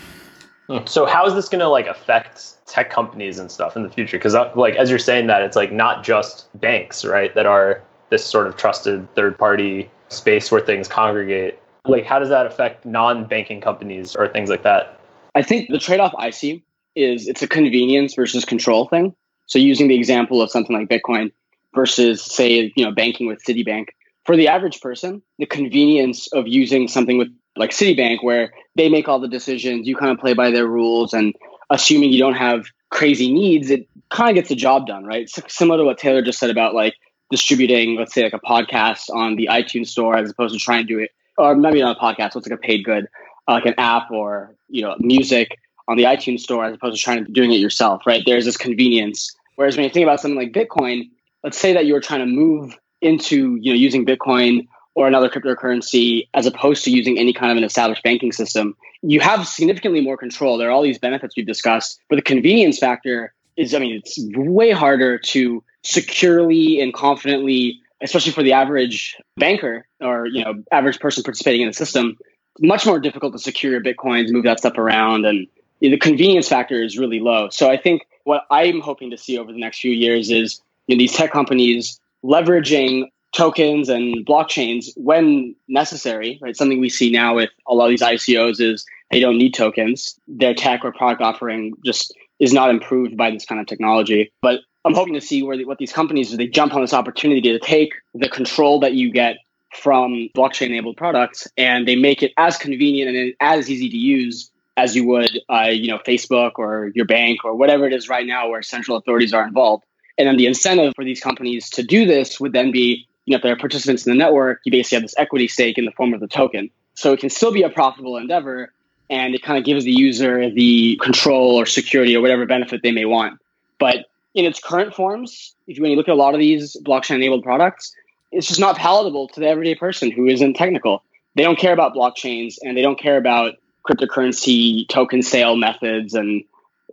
Hmm. So how is this going to like affect tech companies and stuff in the future? Because uh, like as you're saying that, it's like not just banks, right, that are this sort of trusted third party space where things congregate. Like, how does that affect non banking companies or things like that? I think the trade off I see is it's a convenience versus control thing. So, using the example of something like Bitcoin versus, say, you know, banking with Citibank, for the average person, the convenience of using something with like Citibank, where they make all the decisions, you kind of play by their rules, and assuming you don't have crazy needs, it kind of gets the job done, right? Similar to what Taylor just said about like distributing, let's say, like a podcast on the iTunes store as opposed to trying to do it, or maybe not a podcast, what's like a paid good, uh, like an app or you know music on the iTunes store as opposed to trying to doing it yourself, right? There's this convenience. Whereas when you think about something like Bitcoin, let's say that you were trying to move into you know using Bitcoin or another cryptocurrency as opposed to using any kind of an established banking system, you have significantly more control. There are all these benefits we've discussed, but the convenience factor is, I mean, it's way harder to securely and confidently, especially for the average banker or you know average person participating in the system, much more difficult to secure your bitcoins, move that stuff around, and the convenience factor is really low. So I think what I'm hoping to see over the next few years is you know, these tech companies leveraging tokens and blockchains when necessary. Right, something we see now with a lot of these ICOs is they don't need tokens. Their tech or product offering just is not improved by this kind of technology. But I'm hoping to see where the, what these companies. They jump on this opportunity to take the control that you get from blockchain enabled products and they make it as convenient and as easy to use as you would, uh, you know, Facebook or your bank or whatever it is right now where central authorities are involved. And then the incentive for these companies to do this would then be, you know, if they're participants in the network, you basically have this equity stake in the form of the token. So it can still be a profitable endeavor and it kind of gives the user the control or security or whatever benefit they may want. But in its current forms, if you, when you look at a lot of these blockchain enabled products, it's just not palatable to the everyday person who isn't technical. They don't care about blockchains and they don't care about cryptocurrency token sale methods and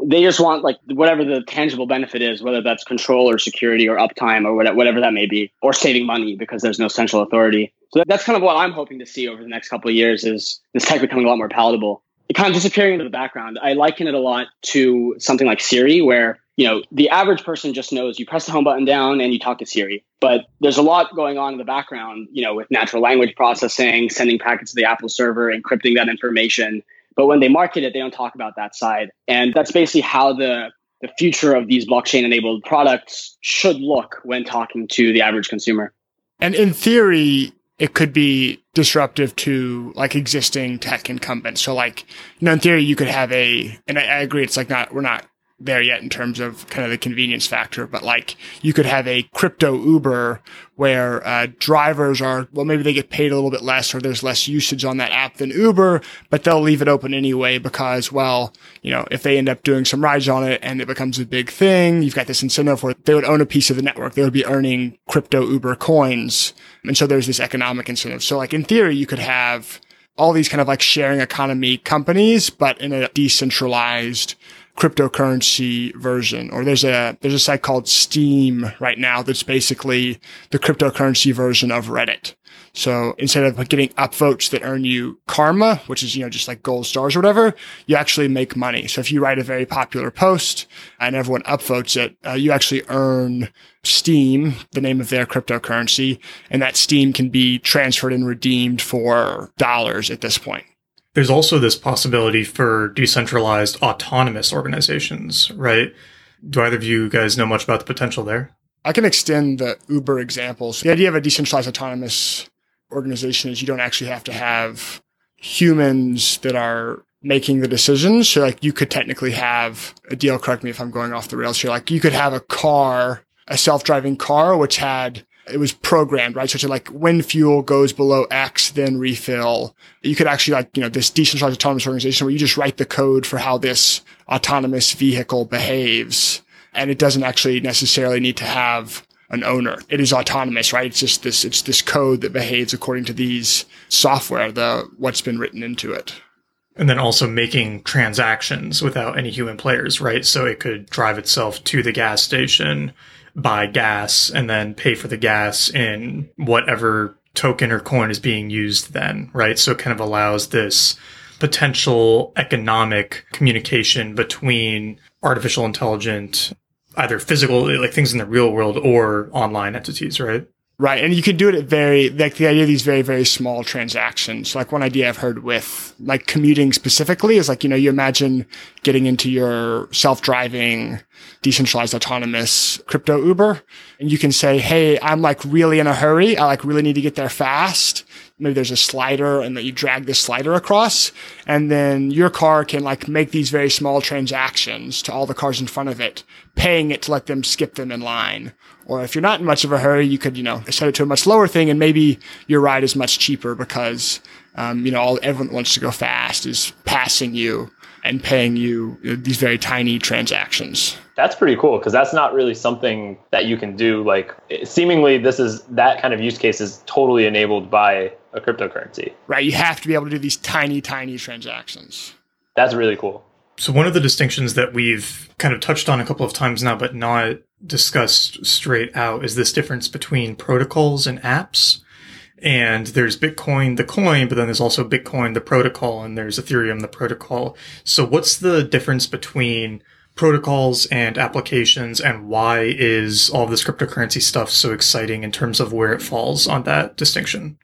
they just want like whatever the tangible benefit is, whether that's control or security or uptime or whatever that may be, or saving money because there's no central authority. So that's kind of what I'm hoping to see over the next couple of years is this tech becoming a lot more palatable. Kind of disappearing into the background. I liken it a lot to something like Siri, where you know, the average person just knows you press the home button down and you talk to Siri. But there's a lot going on in the background, you know, with natural language processing, sending packets to the Apple server, encrypting that information. But when they market it, they don't talk about that side. And that's basically how the the future of these blockchain enabled products should look when talking to the average consumer. And in theory, it could be disruptive to like existing tech incumbents. So like, you know, in theory, you could have a, and I, I agree, it's like not, we're not there yet in terms of kind of the convenience factor, but like you could have a crypto Uber where uh, drivers are, well, maybe they get paid a little bit less or there's less usage on that app than Uber, but they'll leave it open anyway because, well, you know, if they end up doing some rides on it and it becomes a big thing, you've got this incentive where they would own a piece of the network. They would be earning crypto Uber coins. And so there's this economic incentive. So like in theory, you could have all these kind of like sharing economy companies, but in a decentralized cryptocurrency version or there's a there's a site called Steem right now that's basically the cryptocurrency version of reddit. So instead of getting upvotes that earn you karma which is you know just like gold stars or whatever you actually make money. So if you write a very popular post and everyone upvotes it uh, you actually earn Steem, the name of their cryptocurrency and that Steem can be transferred and redeemed for dollars at this point there's also this possibility for decentralized autonomous organizations, right? Do either of you guys know much about the potential there? I can extend the Uber examples. The idea of a decentralized autonomous organization is you don't actually have to have humans that are making the decisions. So like you could technically have a deal, correct me if I'm going off the rails here. Like you could have a car, a self-driving car, which had, it was programmed, right? So it's like when fuel goes below X, then refill. You could actually like, you know, this decentralized autonomous organization where you just write the code for how this autonomous vehicle behaves. And it doesn't actually necessarily need to have an owner. It is autonomous, right? It's just this, it's this code that behaves according to these software, the, what's been written into it and then also making transactions without any human players, right? So it could drive itself to the gas station, buy gas, and then pay for the gas in whatever token or coin is being used then, right? So it kind of allows this potential economic communication between artificial intelligent, either physical, like things in the real world or online entities, right? Right. And you can do it at very, like the idea of these very, very small transactions. Like one idea I've heard with like commuting specifically is like, you know, you imagine getting into your self-driving, decentralized autonomous crypto Uber and you can say, Hey, I'm like really in a hurry. I like really need to get there fast. Maybe there's a slider and that you drag this slider across and then your car can like make these very small transactions to all the cars in front of it, paying it to let them skip them in line. Or if you're not in much of a hurry, you could, you know, set it to a much lower thing and maybe your ride is much cheaper because, um, you know, all, everyone wants to go fast is passing you and paying you, you know, these very tiny transactions. That's pretty cool because that's not really something that you can do. Like, seemingly, this is that kind of use case is totally enabled by a cryptocurrency. Right. You have to be able to do these tiny, tiny transactions. That's really cool. So, one of the distinctions that we've kind of touched on a couple of times now, but not discussed straight out is this difference between protocols and apps. And there's Bitcoin, the coin, but then there's also Bitcoin, the protocol, and there's Ethereum, the protocol. So what's the difference between protocols and applications and why is all this cryptocurrency stuff so exciting in terms of where it falls on that distinction?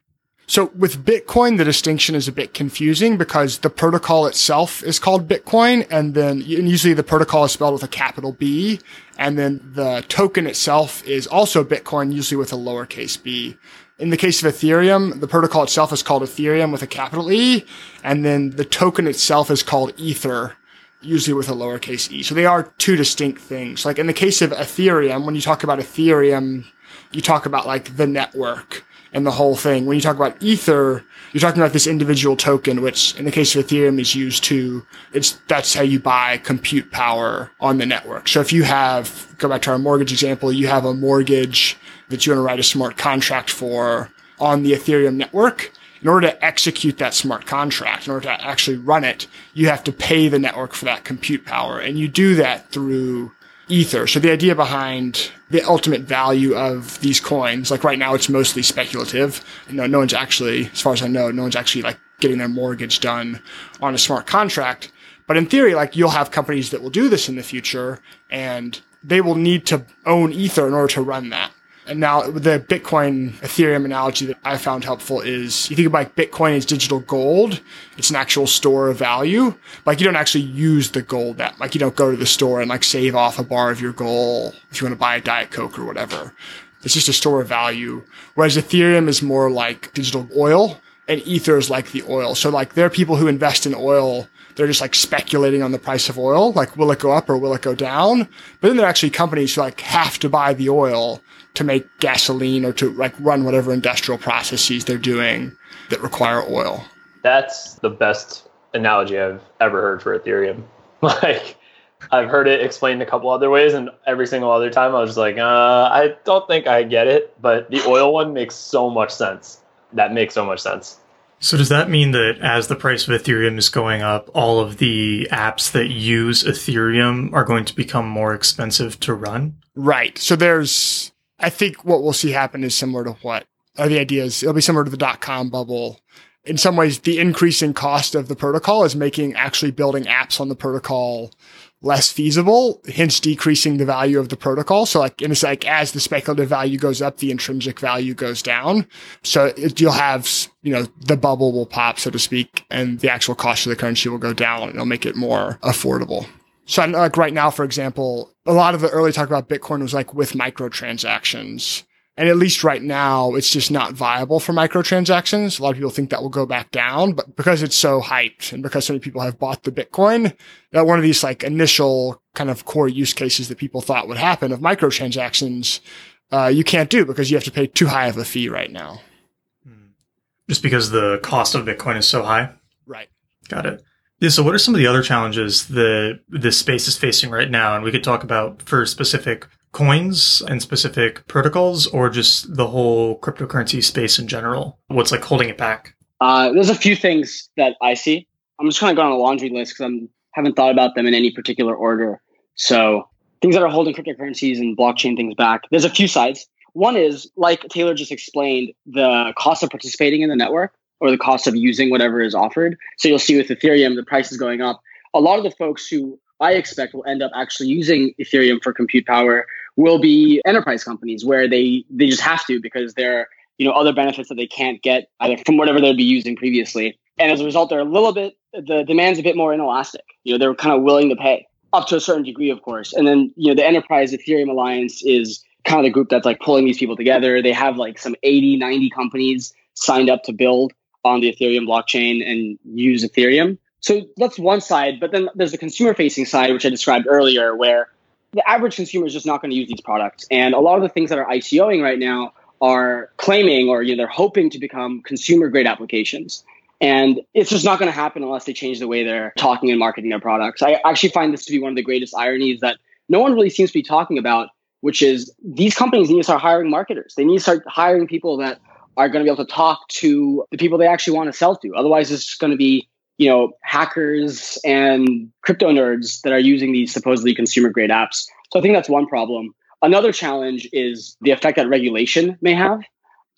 So with Bitcoin, the distinction is a bit confusing because the protocol itself is called Bitcoin. And then and usually the protocol is spelled with a capital B. And then the token itself is also Bitcoin, usually with a lowercase b. In the case of Ethereum, the protocol itself is called Ethereum with a capital E. And then the token itself is called Ether, usually with a lowercase e. So they are two distinct things. Like in the case of Ethereum, when you talk about Ethereum, you talk about like the network and the whole thing. When you talk about Ether, you're talking about this individual token, which in the case of Ethereum is used to, it's, that's how you buy compute power on the network. So if you have, go back to our mortgage example, you have a mortgage that you want to write a smart contract for on the Ethereum network. In order to execute that smart contract, in order to actually run it, you have to pay the network for that compute power. And you do that through ether. So the idea behind the ultimate value of these coins, like right now, it's mostly speculative. You know, no one's actually, as far as I know, no one's actually like getting their mortgage done on a smart contract. But in theory, like you'll have companies that will do this in the future and they will need to own ether in order to run that. And now the Bitcoin Ethereum analogy that I found helpful is you think about Bitcoin as digital gold. It's an actual store of value. Like you don't actually use the gold that, like you don't go to the store and like save off a bar of your gold if you want to buy a Diet Coke or whatever. It's just a store of value. Whereas Ethereum is more like digital oil and Ether is like the oil. So like there are people who invest in oil they're just like speculating on the price of oil, like will it go up or will it go down? But then there are actually companies who like have to buy the oil to make gasoline or to like run whatever industrial processes they're doing that require oil. That's the best analogy I've ever heard for Ethereum. Like I've heard it explained a couple other ways, and every single other time I was like, uh, I don't think I get it. But the oil one makes so much sense. That makes so much sense. So does that mean that as the price of Ethereum is going up, all of the apps that use Ethereum are going to become more expensive to run? Right. So there's I think what we'll see happen is similar to what are the ideas. It'll be similar to the dot com bubble. In some ways, the increasing cost of the protocol is making actually building apps on the protocol less feasible, hence decreasing the value of the protocol. So like, and it's like as the speculative value goes up, the intrinsic value goes down. So it, you'll have, you know, the bubble will pop, so to speak, and the actual cost of the currency will go down it'll make it more affordable. So, like right now, for example, a lot of the early talk about Bitcoin was like with microtransactions. And at least right now, it's just not viable for microtransactions. A lot of people think that will go back down, but because it's so hyped and because so many people have bought the Bitcoin, that one of these like initial kind of core use cases that people thought would happen of microtransactions, uh, you can't do because you have to pay too high of a fee right now. Just because the cost of Bitcoin is so high? Right. Got it. Yeah, so what are some of the other challenges that this space is facing right now? And we could talk about for specific coins and specific protocols or just the whole cryptocurrency space in general? What's like holding it back? Uh, there's a few things that I see. I'm just kind of going on a laundry list because I haven't thought about them in any particular order. So things that are holding cryptocurrencies and blockchain things back. There's a few sides. One is, like Taylor just explained, the cost of participating in the network or the cost of using whatever is offered. So you'll see with Ethereum, the price is going up. A lot of the folks who I expect will end up actually using Ethereum for compute power will be enterprise companies where they they just have to because there are you know other benefits that they can't get either from whatever they'd be using previously. And as a result they're a little bit the demand's a bit more inelastic. You know they're kind of willing to pay up to a certain degree of course. And then you know the enterprise ethereum alliance is kind of the group that's like pulling these people together. They have like some 80 90 companies signed up to build on the ethereum blockchain and use ethereum so that's one side but then there's the consumer facing side which i described earlier where the average consumer is just not going to use these products. And a lot of the things that are ICOing right now are claiming or you know, they're hoping to become consumer grade applications. And it's just not going to happen unless they change the way they're talking and marketing their products. I actually find this to be one of the greatest ironies that no one really seems to be talking about, which is these companies need to start hiring marketers. They need to start hiring people that are going to be able to talk to the people they actually want to sell to. Otherwise, it's going to be you know, hackers and crypto nerds that are using these supposedly consumer grade apps. So I think that's one problem. Another challenge is the effect that regulation may have.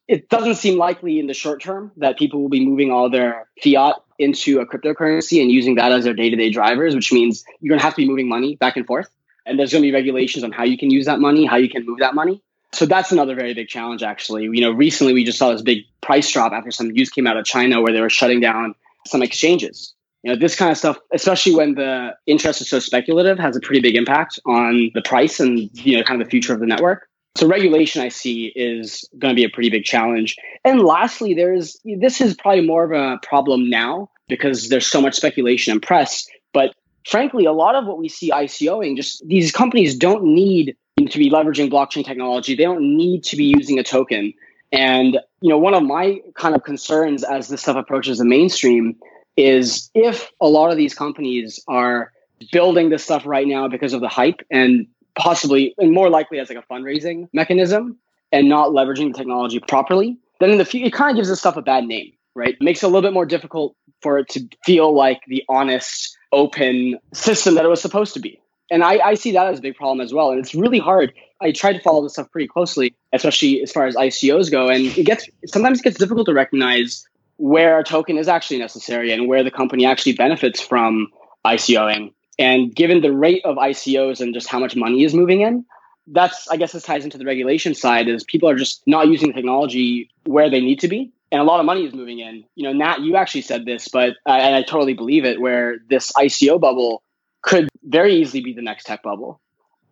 It doesn't seem likely in the short term that people will be moving all their fiat into a cryptocurrency and using that as their day to day drivers, which means you're going to have to be moving money back and forth. And there's going to be regulations on how you can use that money, how you can move that money. So that's another very big challenge, actually. You know, recently we just saw this big price drop after some news came out of China where they were shutting down some exchanges. You know, this kind of stuff, especially when the interest is so speculative, has a pretty big impact on the price and you know kind of the future of the network. So regulation, I see, is going to be a pretty big challenge. And lastly, there's this is probably more of a problem now because there's so much speculation and press. But frankly, a lot of what we see ICOing, just these companies don't need to be leveraging blockchain technology. They don't need to be using a token. And you know, one of my kind of concerns as this stuff approaches the mainstream is if a lot of these companies are building this stuff right now because of the hype and possibly and more likely as like a fundraising mechanism and not leveraging the technology properly, then in the future it kind of gives this stuff a bad name, right? It makes it a little bit more difficult for it to feel like the honest, open system that it was supposed to be. And I, I see that as a big problem as well. And it's really hard. I try to follow this stuff pretty closely, especially as far as ICOs go. And it gets sometimes it gets difficult to recognize where a token is actually necessary and where the company actually benefits from ICOing. And given the rate of ICOs and just how much money is moving in, that's I guess this ties into the regulation side is people are just not using the technology where they need to be. And a lot of money is moving in. You know, Nat, you actually said this, but I, and I totally believe it, where this ICO bubble could very easily be the next tech bubble.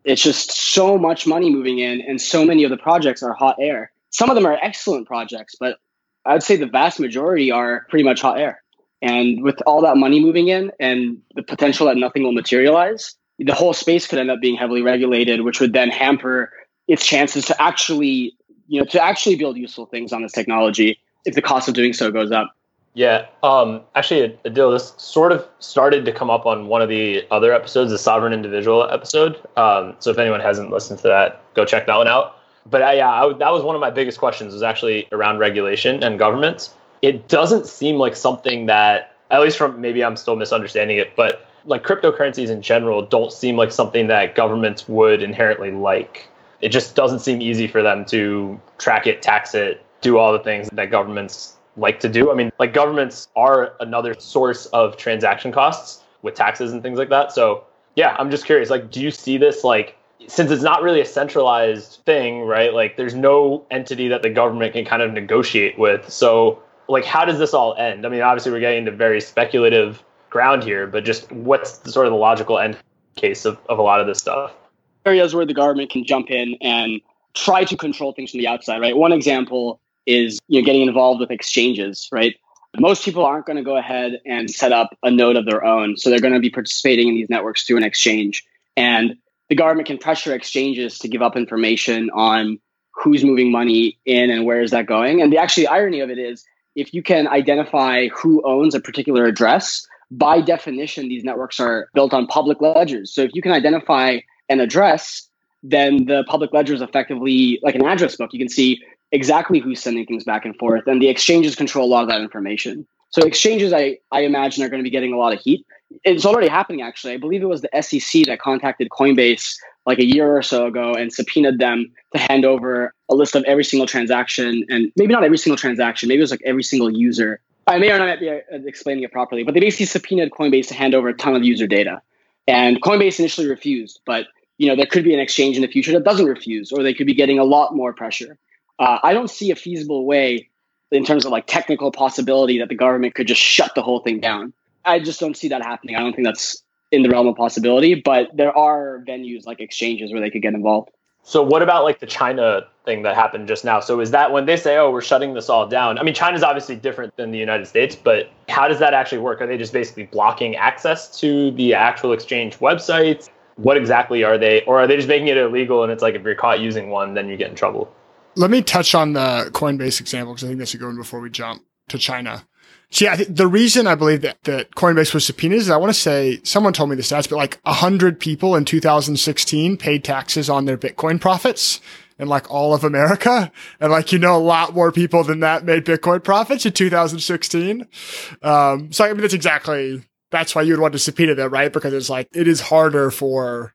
It's just so much money moving in, and so many of the projects are hot air. Some of them are excellent projects, but I'd say the vast majority are pretty much hot air. And with all that money moving in and the potential that nothing will materialize, the whole space could end up being heavily regulated, which would then hamper its chances to actually, you know, to actually build useful things on this technology if the cost of doing so goes up. Yeah, um, actually, Adil, this sort of started to come up on one of the other episodes, the sovereign individual episode. Um, so if anyone hasn't listened to that, go check that one out but I, yeah, I, that was one of my biggest questions was actually around regulation and governments. It doesn't seem like something that, at least from maybe I'm still misunderstanding it, but like cryptocurrencies in general don't seem like something that governments would inherently like. It just doesn't seem easy for them to track it, tax it, do all the things that governments like to do. I mean, like governments are another source of transaction costs with taxes and things like that. So, yeah, I'm just curious. Like, do you see this like since it's not really a centralized thing, right? Like there's no entity that the government can kind of negotiate with. So like how does this all end? I mean, obviously we're getting into very speculative ground here, but just what's the, sort of the logical end? case of, of a lot of this stuff. Areas where the government can jump in and try to control things from the outside, right? One example is you know getting involved with exchanges, right? Most people aren't going to go ahead and set up a node of their own, so they're going to be participating in these networks through an exchange. And the government can pressure exchanges to give up information on who's moving money in and where is that going. And the actually irony of it is if you can identify who owns a particular address, by definition, these networks are built on public ledgers. So if you can identify an address, then the public ledger is effectively like an address book. You can see exactly who's sending things back and forth, and the exchanges control a lot of that information. So exchanges, I, I imagine, are going to be getting a lot of heat. It's already happening, actually. I believe it was the SEC that contacted Coinbase like a year or so ago and subpoenaed them to hand over a list of every single transaction, and maybe not every single transaction, maybe it was like every single user. I may or not be uh, explaining it properly, but they basically subpoenaed Coinbase to hand over a ton of user data. And Coinbase initially refused, but you know there could be an exchange in the future that doesn't refuse, or they could be getting a lot more pressure. Uh, I don't see a feasible way in terms of like technical possibility that the government could just shut the whole thing down. I just don't see that happening. I don't think that's in the realm of possibility, but there are venues like exchanges where they could get involved. So what about like the China thing that happened just now? So is that when they say, "Oh, we're shutting this all down"? I mean, China's obviously different than the United States, but how does that actually work? Are they just basically blocking access to the actual exchange websites? What exactly are they, or are they just making it illegal? And it's like if you're caught using one, then you get in trouble. Let me touch on the Coinbase example because I think that's a good before we jump to China. So yeah, the reason I believe that, that Coinbase was subpoenaed is I want to say someone told me the stats, but like a hundred people in 2016 paid taxes on their Bitcoin profits in like all of America. And like, you know, a lot more people than that made Bitcoin profits in 2016. Um, so I mean, that's exactly, that's why you would want to subpoena them, right? Because it's like, it is harder for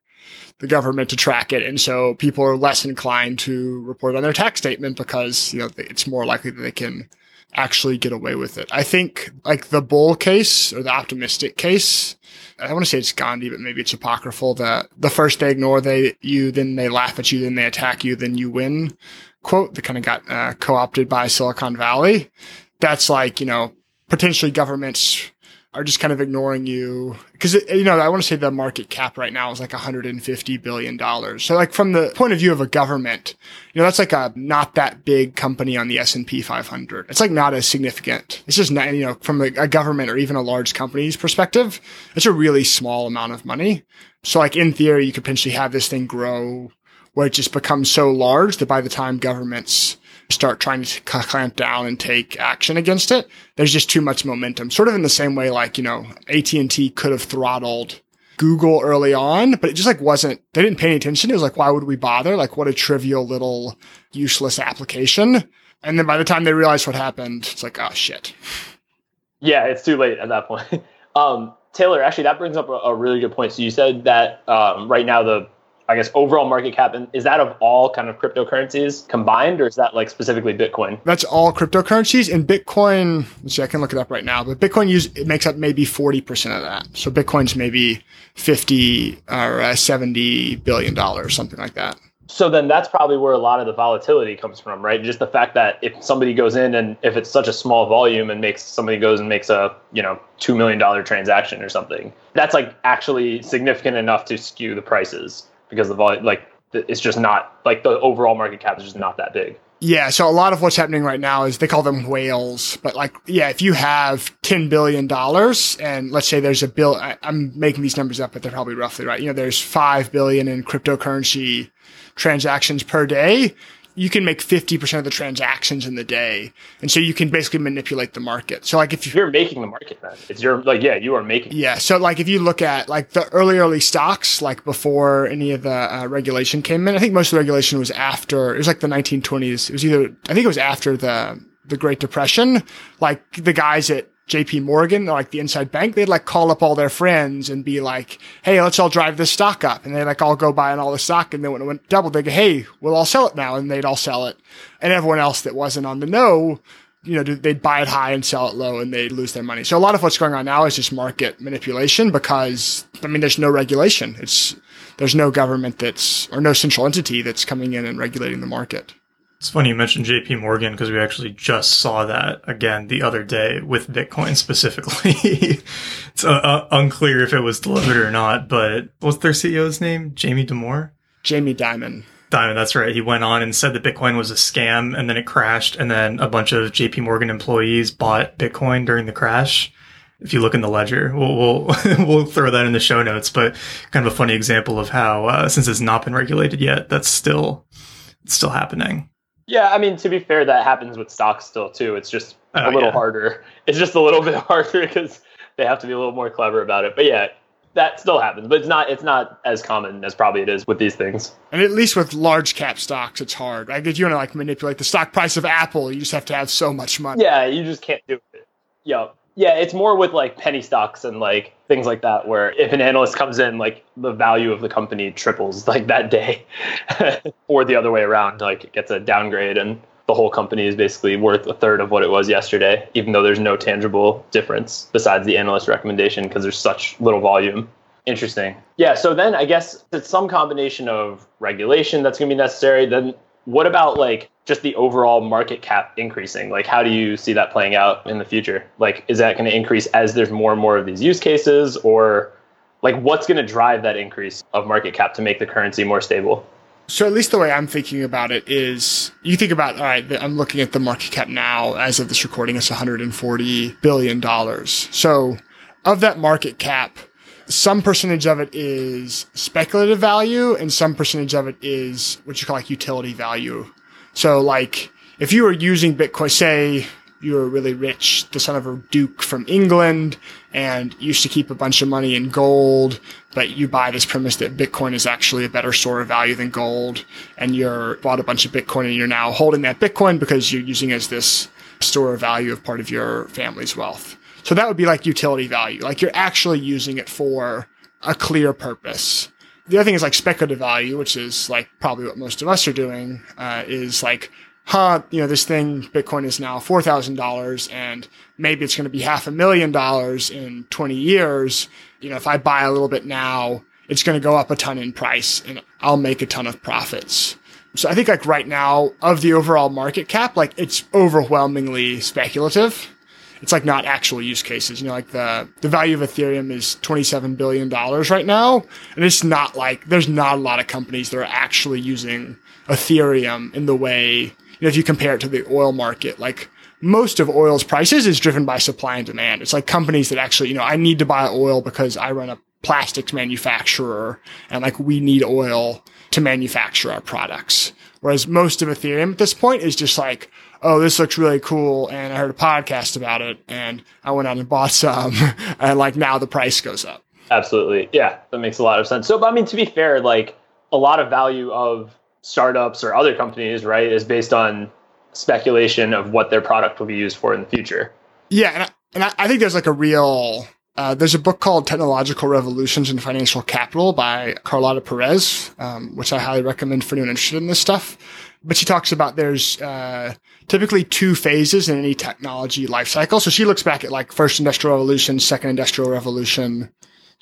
the government to track it. And so people are less inclined to report on their tax statement because, you know, it's more likely that they can actually get away with it. I think like the bull case or the optimistic case, I want to say it's Gandhi, but maybe it's apocryphal that the first they ignore they you, then they laugh at you, then they attack you, then you win quote that kind of got uh, co-opted by Silicon Valley. That's like, you know, potentially governments are just kind of ignoring you because you know I want to say the market cap right now is like 150 billion dollars. So like from the point of view of a government, you know that's like a not that big company on the S and P 500. It's like not as significant. It's just not you know from a, a government or even a large company's perspective, it's a really small amount of money. So like in theory, you could potentially have this thing grow where it just becomes so large that by the time governments start trying to clamp down and take action against it, there's just too much momentum. Sort of in the same way, like, you know, AT&T could have throttled Google early on, but it just like wasn't, they didn't pay any attention. It was like, why would we bother? Like, what a trivial little useless application. And then by the time they realized what happened, it's like, oh shit. Yeah, it's too late at that point. um, Taylor, actually, that brings up a, a, really good point. So you said that um, right now the I guess overall market cap and is that of all kind of cryptocurrencies combined or is that like specifically Bitcoin? That's all cryptocurrencies and Bitcoin. Let's see, I can look it up right now, but Bitcoin use it makes up maybe 40% of that. So Bitcoin's maybe 50 or uh, 70 billion dollars, something like that. So then that's probably where a lot of the volatility comes from, right? Just the fact that if somebody goes in and if it's such a small volume and makes somebody goes and makes a, you know, 2 million dollar transaction or something, that's like actually significant enough to skew the prices because the volume, like, it's just not like the overall market cap is just not that big. Yeah, so a lot of what's happening right now is they call them whales, but like, yeah, if you have ten billion dollars, and let's say there's a bill, I, I'm making these numbers up, but they're probably roughly right. You know, there's five billion in cryptocurrency transactions per day you can make 50% of the transactions in the day. And so you can basically manipulate the market. So like if you're making the market, man, it's your, like, yeah, you are making. Yeah. So like if you look at like the early, early stocks, like before any of the uh, regulation came in, I think most of the regulation was after, it was like the 1920s. It was either, I think it was after the, the Great Depression. Like the guys at JP Morgan, like the inside bank, they'd like call up all their friends and be like, Hey, let's all drive this stock up. And they like all go buy all the stock. And then when it went double, they go, Hey, we'll all sell it now. And they'd all sell it. And everyone else that wasn't on the know, you know, they'd buy it high and sell it low and they'd lose their money. So a lot of what's going on now is just market manipulation because, I mean, there's no regulation. It's, there's no government that's, or no central entity that's coming in and regulating the market. It's funny you mentioned JP Morgan because we actually just saw that again the other day with Bitcoin specifically. it's uh, uh, unclear if it was delivered or not, but what's their CEO's name? Jamie Dimon? Jamie Dimon. Dimon, that's right. He went on and said that Bitcoin was a scam and then it crashed and then a bunch of JP Morgan employees bought Bitcoin during the crash. If you look in the ledger, we'll, we'll, we'll throw that in the show notes, but kind of a funny example of how, uh, since it's not been regulated yet, that's still, it's still happening. Yeah, I mean, to be fair, that happens with stocks still too. It's just Oh, a little yeah. harder. It's just a little bit harder because they have to be a little more clever about it. But yeah, that still happens, but it's not it's not as common as probably it is with these things. And at least with large cap stocks, it's hard. Like if you want to like manipulate the stock price of Apple, you just have to have so much money. Yeah, you just can't do it. Yeah. Yeah, it's more with like penny stocks and like things like that where if an analyst comes in, like the value of the company triples like that day. or the other way around, like it gets a downgrade and the whole company is basically worth a third of what it was yesterday, even though there's no tangible difference besides the analyst recommendation because there's such little volume. Interesting. Yeah, so then I guess it's some combination of regulation that's going to be necessary. Then what about like just the overall market cap increasing? Like, how do you see that playing out in the future? Like, is that going to increase as there's more and more of these use cases, or like what's going to drive that increase of market cap to make the currency more stable? So at least the way I'm thinking about it is, you think about, all right, I'm looking at the market cap now. As of this recording, it's 140 billion dollars. So of that market cap, some percentage of it is speculative value, and some percentage of it is what you call like utility value. So like, if you were using Bitcoin, say you were really rich, the son of a duke from England, and used to keep a bunch of money in gold, but you buy this premise that Bitcoin is actually a better store of value than gold, and you're bought a bunch of Bitcoin and you're now holding that Bitcoin because you're using it as this store of value of part of your family's wealth. So that would be like utility value. Like you're actually using it for a clear purpose. The other thing is like speculative value, which is like probably what most of us are doing, uh, is like, huh, you know, this thing, Bitcoin is now $4,000 and maybe it's going to be half a million dollars in 20 years. You know, if I buy a little bit now, it's going to go up a ton in price and I'll make a ton of profits. So I think like right now of the overall market cap, like it's overwhelmingly speculative. It's like not actual use cases. You know, like the, the value of Ethereum is $27 billion right now. And it's not like, there's not a lot of companies that are actually using Ethereum in the way, you know, if you compare it to the oil market, like most of oil's prices is driven by supply and demand. It's like companies that actually, you know, I need to buy oil because I run a plastics manufacturer and like we need oil to manufacture our products. Whereas most of Ethereum at this point is just like, oh, this looks really cool. And I heard a podcast about it and I went out and bought some and like now the price goes up. Absolutely. Yeah, that makes a lot of sense. So, but I mean, to be fair, like a lot of value of startups or other companies, right, is based on speculation of what their product will be used for in the future. Yeah. And I, and I, I think there's like a real, uh, there's a book called Technological Revolutions and Financial Capital by Carlotta Perez, um, which I highly recommend for anyone interested in this stuff. But she talks about there's uh, typically two phases in any technology life cycle. So she looks back at like first industrial revolution, second industrial revolution.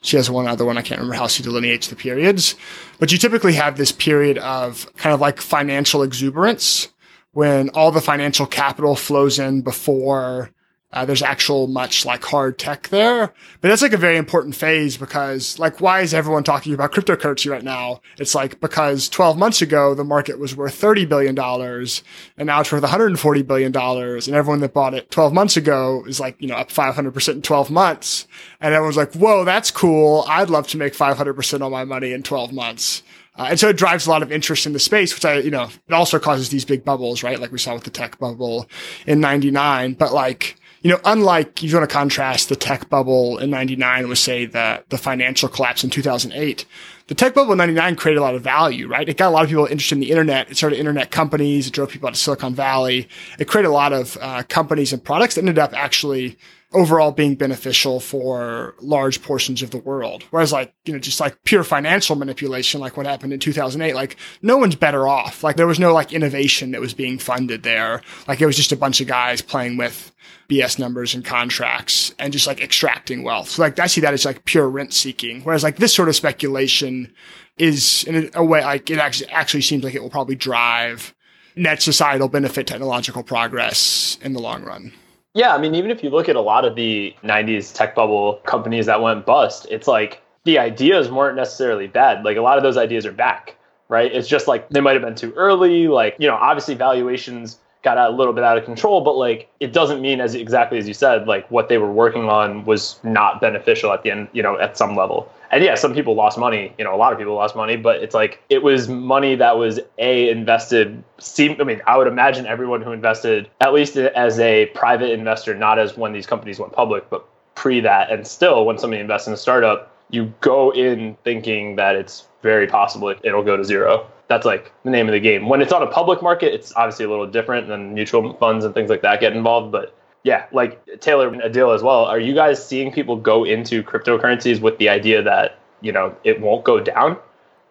She has one other one. I can't remember how she delineates the periods, but you typically have this period of kind of like financial exuberance when all the financial capital flows in before uh, there's actual much like hard tech there. But that's like a very important phase because like, why is everyone talking about cryptocurrency right now? It's like because 12 months ago, the market was worth $30 billion and now it's worth $140 billion. And everyone that bought it 12 months ago is like, you know, up 500% in 12 months. And everyone's like, whoa, that's cool. I'd love to make 500% on my money in 12 months. Uh, and so it drives a lot of interest in the space, which I, you know, it also causes these big bubbles, right? Like we saw with the tech bubble in 99. But like, you know, unlike if you want to contrast the tech bubble in 99 with say the, the financial collapse in 2008, the tech bubble in 99 created a lot of value, right? It got a lot of people interested in the internet. It started internet companies. It drove people out to Silicon Valley. It created a lot of uh, companies and products that ended up actually overall being beneficial for large portions of the world. Whereas like, you know, just like pure financial manipulation, like what happened in 2008, like no one's better off. Like there was no like innovation that was being funded there. Like it was just a bunch of guys playing with BS numbers and contracts and just like extracting wealth. So like I see that as like pure rent seeking. Whereas like this sort of speculation is in a way like it actually actually seems like it will probably drive net societal benefit technological progress in the long run. Yeah, I mean, even if you look at a lot of the 90s tech bubble companies that went bust, it's like the ideas weren't necessarily bad. Like a lot of those ideas are back, right? It's just like they might have been too early. Like, you know, obviously valuations got a little bit out of control, but like it doesn't mean as exactly as you said, like what they were working on was not beneficial at the end, you know, at some level. And yeah, some people lost money, you know, a lot of people lost money, but it's like it was money that was a invested seem I mean, I would imagine everyone who invested at least as a private investor, not as when these companies went public, but pre that and still when somebody invests in a startup, you go in thinking that it's very possible it'll go to zero that's like the name of the game. When it's on a public market, it's obviously a little different than mutual funds and things like that get involved. But yeah, like Taylor and Adil as well. Are you guys seeing people go into cryptocurrencies with the idea that you know it won't go down?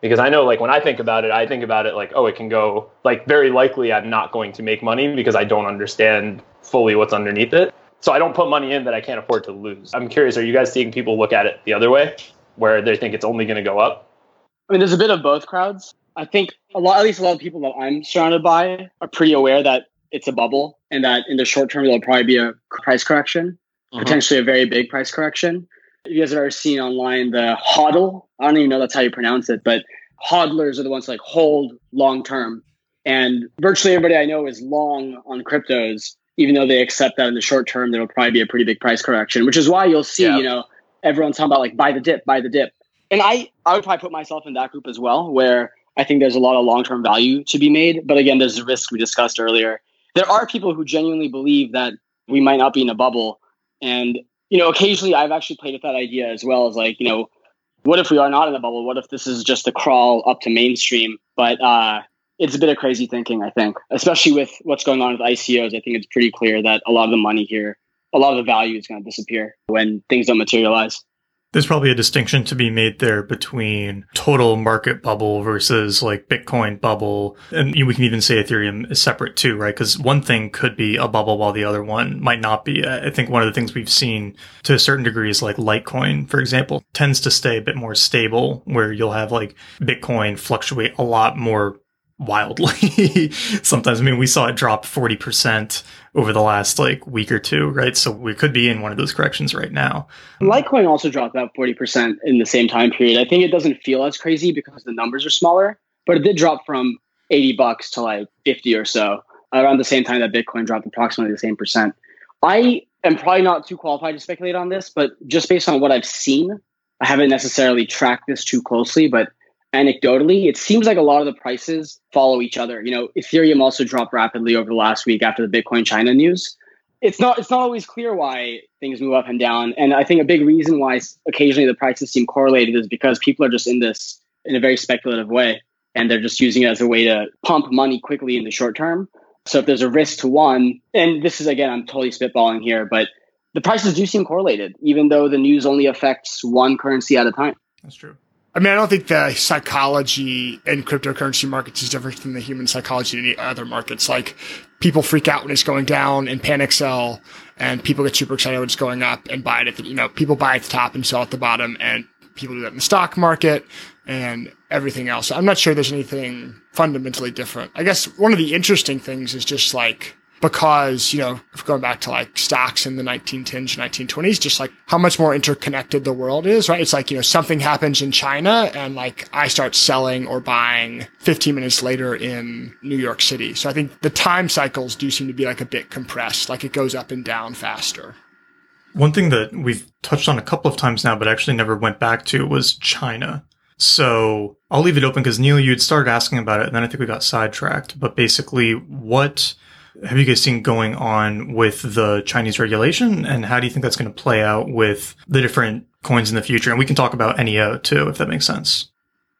Because I know, like when I think about it, I think about it like, oh, it can go. Like very likely, I'm not going to make money because I don't understand fully what's underneath it. So I don't put money in that I can't afford to lose. I'm curious, are you guys seeing people look at it the other way, where they think it's only going to go up? I mean, there's a bit of both crowds. I think a lot, at least a lot of people that I'm surrounded by, are pretty aware that it's a bubble and that in the short term there'll probably be a price correction, uh-huh. potentially a very big price correction. You guys have ever seen online the hodl? I don't even know that's how you pronounce it, but hodlers are the ones like hold long term. And virtually everybody I know is long on cryptos, even though they accept that in the short term there'll probably be a pretty big price correction, which is why you'll see, yeah. you know, everyone's talking about like buy the dip, buy the dip. And I, I would probably put myself in that group as well, where I think there's a lot of long term value to be made. But again, there's a risk we discussed earlier. There are people who genuinely believe that we might not be in a bubble. And, you know, occasionally I've actually played with that idea as well as like, you know, what if we are not in a bubble? What if this is just a crawl up to mainstream? But uh, it's a bit of crazy thinking, I think, especially with what's going on with ICOs. I think it's pretty clear that a lot of the money here, a lot of the value is going to disappear when things don't materialize. There's probably a distinction to be made there between total market bubble versus like Bitcoin bubble. And we can even say Ethereum is separate too, right? Because one thing could be a bubble while the other one might not be. I think one of the things we've seen to a certain degree is like Litecoin, for example, tends to stay a bit more stable where you'll have like Bitcoin fluctuate a lot more wildly sometimes. I mean, we saw it drop 40% over the last like week or two, right? So we could be in one of those corrections right now. Litecoin also dropped about 40% in the same time period. I think it doesn't feel as crazy because the numbers are smaller, but it did drop from 80 bucks to like 50 or so around the same time that Bitcoin dropped approximately the same percent. I am probably not too qualified to speculate on this, but just based on what I've seen, I haven't necessarily tracked this too closely, but anecdotally, it seems like a lot of the prices follow each other. You know, Ethereum also dropped rapidly over the last week after the Bitcoin China news. It's not it's not always clear why things move up and down. And I think a big reason why occasionally the prices seem correlated is because people are just in this in a very speculative way and they're just using it as a way to pump money quickly in the short term. So if there's a risk to one, and this is again, I'm totally spitballing here, but the prices do seem correlated, even though the news only affects one currency at a time. That's true. I mean, I don't think the psychology in cryptocurrency markets is different than the human psychology in any other markets. Like people freak out when it's going down and panic sell and people get super excited when it's going up and buy it at the, you know, people buy at the top and sell at the bottom and people do that in the stock market and everything else. I'm not sure there's anything fundamentally different. I guess one of the interesting things is just like because, you know, going back to like stocks in the 1910s, 1920s, just like how much more interconnected the world is, right? It's like, you know, something happens in China and like I start selling or buying 15 minutes later in New York City. So I think the time cycles do seem to be like a bit compressed, like it goes up and down faster. One thing that we've touched on a couple of times now, but actually never went back to was China. So I'll leave it open because Neil, you'd started asking about it and then I think we got sidetracked. But basically, what have you guys seen going on with the Chinese regulation and how do you think that's going to play out with the different coins in the future? And we can talk about NEO too, if that makes sense.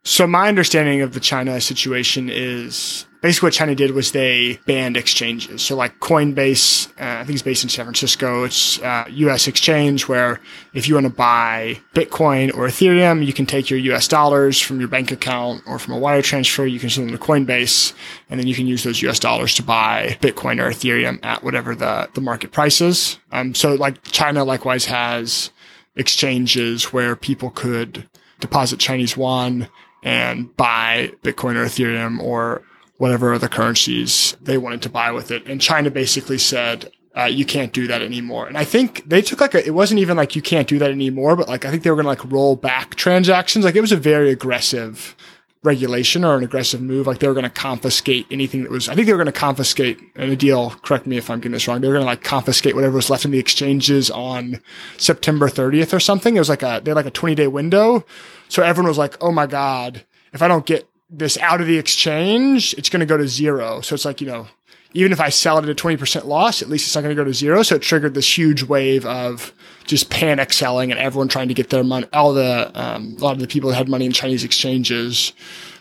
So my understanding of the China situation is basically what China did was they banned exchanges. So like Coinbase, uh, I think it's based in San Francisco. It's a uh, U.S. exchange where if you want to buy Bitcoin or Ethereum, you can take your U.S. dollars from your bank account or from a wire transfer. You can send them to Coinbase, and then you can use those U.S. dollars to buy Bitcoin or Ethereum at whatever the the market price is. Um, so like China likewise has exchanges where people could deposit Chinese yuan and buy Bitcoin or Ethereum or whatever other currencies they wanted to buy with it. And China basically said, uh, you can't do that anymore. And I think they took like a, it wasn't even like you can't do that anymore, but like I think they were going to like roll back transactions. Like it was a very aggressive regulation or an aggressive move. Like they were going to confiscate anything that was, I think they were going to confiscate in a deal. Correct me if I'm getting this wrong. They were going to like confiscate whatever was left in the exchanges on September 30th or something. It was like a, they had like a 20 day window. So everyone was like, Oh my God, if I don't get this out of the exchange, it's going to go to zero. So it's like, you know, even if I sell it at a 20% loss, at least it's not going to go to zero. So it triggered this huge wave of just panic selling and everyone trying to get their money. All the, um, a lot of the people that had money in Chinese exchanges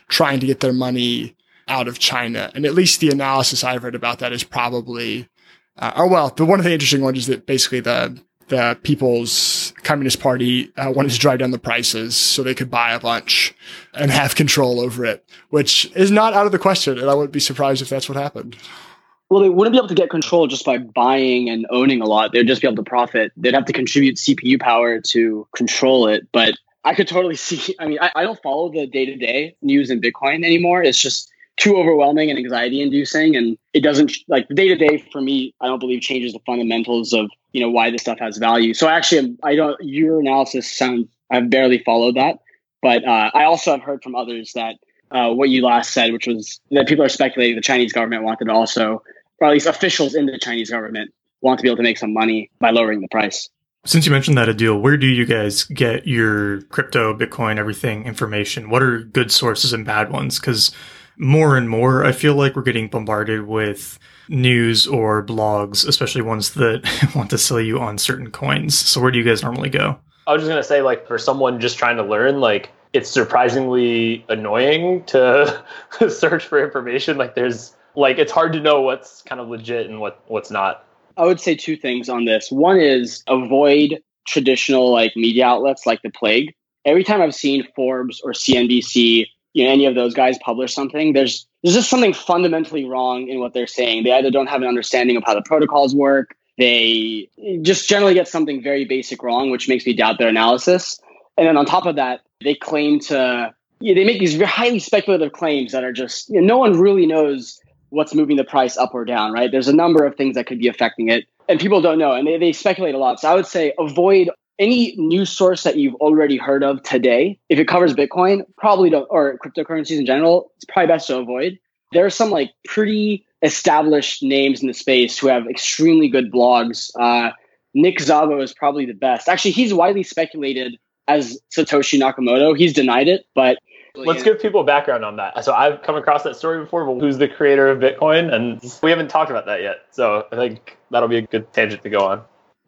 trying to get their money out of China. And at least the analysis I've read about that is probably, uh, oh, well, but one of the interesting ones is that basically the, the People's Communist Party uh, wanted to drive down the prices so they could buy a bunch and have control over it, which is not out of the question. And I wouldn't be surprised if that's what happened. Well, they wouldn't be able to get control just by buying and owning a lot. They'd just be able to profit. They'd have to contribute CPU power to control it. But I could totally see. I mean, I, I don't follow the day to day news in Bitcoin anymore. It's just too overwhelming and anxiety inducing. And it doesn't, like, day to day for me, I don't believe changes the fundamentals of, you know, why this stuff has value. So actually, I don't, your analysis sounds, I've barely followed that. But uh, I also have heard from others that uh, what you last said, which was that people are speculating the Chinese government wanted also or at least officials in the Chinese government want to be able to make some money by lowering the price. Since you mentioned that Adil, where do you guys get your crypto, Bitcoin, everything information? What are good sources and bad ones? Because more and more, I feel like we're getting bombarded with news or blogs, especially ones that want to sell you on certain coins. So where do you guys normally go? I was just gonna say, like, for someone just trying to learn, like, it's surprisingly annoying to search for information. Like, there's like it's hard to know what's kind of legit and what what's not. I would say two things on this. One is avoid traditional like media outlets like the plague. Every time I've seen Forbes or CNBC, you know, any of those guys publish something, there's there's just something fundamentally wrong in what they're saying. They either don't have an understanding of how the protocols work, they just generally get something very basic wrong, which makes me doubt their analysis. And then on top of that, they claim to they make these very highly speculative claims that are just you know, no one really knows what's moving the price up or down, right? There's a number of things that could be affecting it, and people don't know, and they, they speculate a lot. So I would say avoid any news source that you've already heard of today. If it covers Bitcoin, probably don't, or cryptocurrencies in general, it's probably best to avoid. There are some like pretty established names in the space who have extremely good blogs. Uh, Nick Szabo is probably the best. Actually, he's widely speculated as Satoshi Nakamoto. He's denied it, but Let's give people background on that. So I've come across that story before, but who's the creator of Bitcoin? And we haven't talked about that yet. So I think that'll be a good tangent to go on.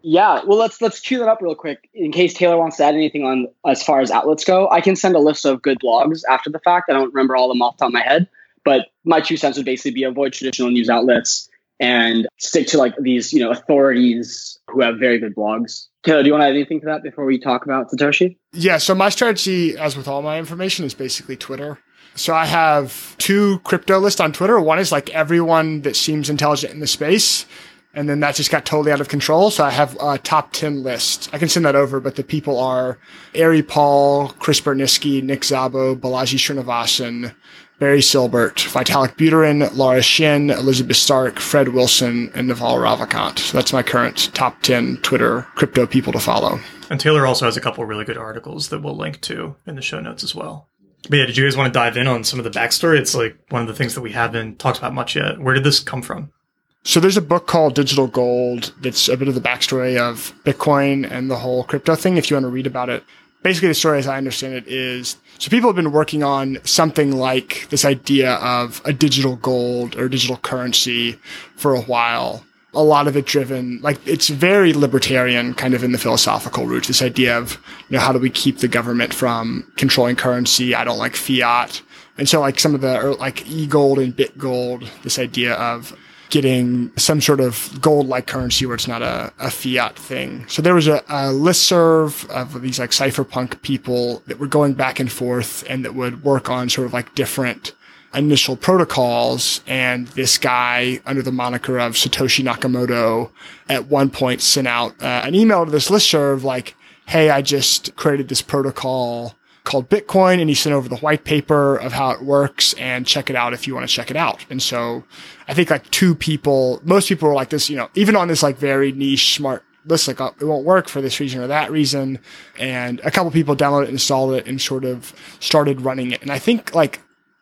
Yeah, well let's let's cue that up real quick in case Taylor wants to add anything on as far as outlets go. I can send a list of good blogs after the fact. I don't remember all of them off the top of my head, but my two cents would basically be avoid traditional news outlets and stick to like these, you know, authorities who have very good blogs. Taylor, do you want to add anything to that before we talk about Satoshi? Yeah, so my strategy, as with all my information, is basically Twitter. So I have two crypto lists on Twitter. One is like everyone that seems intelligent in the space. And then that just got totally out of control. So I have a top 10 list. I can send that over, but the people are Ari Paul, Chris Burniske, Nick Szabo, Balaji Srinivasan, Barry Silbert, Vitalik Buterin, Laura Shin, Elizabeth Stark, Fred Wilson, and Naval Ravikant. So that's my current top 10 Twitter crypto people to follow. And Taylor also has a couple really good articles that we'll link to in the show notes as well. But yeah, did you guys want to dive in on some of the backstory? It's like one of the things that we haven't talked about much yet. Where did this come from? So there's a book called Digital Gold that's a bit of the backstory of Bitcoin and the whole crypto thing. If you want to read about it, basically the story as I understand it is so people have been working on something like this idea of a digital gold or digital currency for a while. A lot of it driven, like it's very libertarian kind of in the philosophical route. This idea of, you know, how do we keep the government from controlling currency? I don't like fiat. And so like some of the, er, like e-gold and bit gold, this idea of getting some sort of gold like currency where it's not a, a fiat thing. So there was a, a listserv of these like cypherpunk people that were going back and forth and that would work on sort of like different initial protocols. And this guy under the moniker of Satoshi Nakamoto at one point sent out uh, an email to this listserv like, Hey, I just created this protocol called Bitcoin and he sent over the white paper of how it works and check it out if you want to check it out. And so I think like two people, most people were like this, you know, even on this like very niche smart list, like, oh, it won't work for this reason or that reason. And a couple people downloaded it, installed it and sort of started running it. And I think like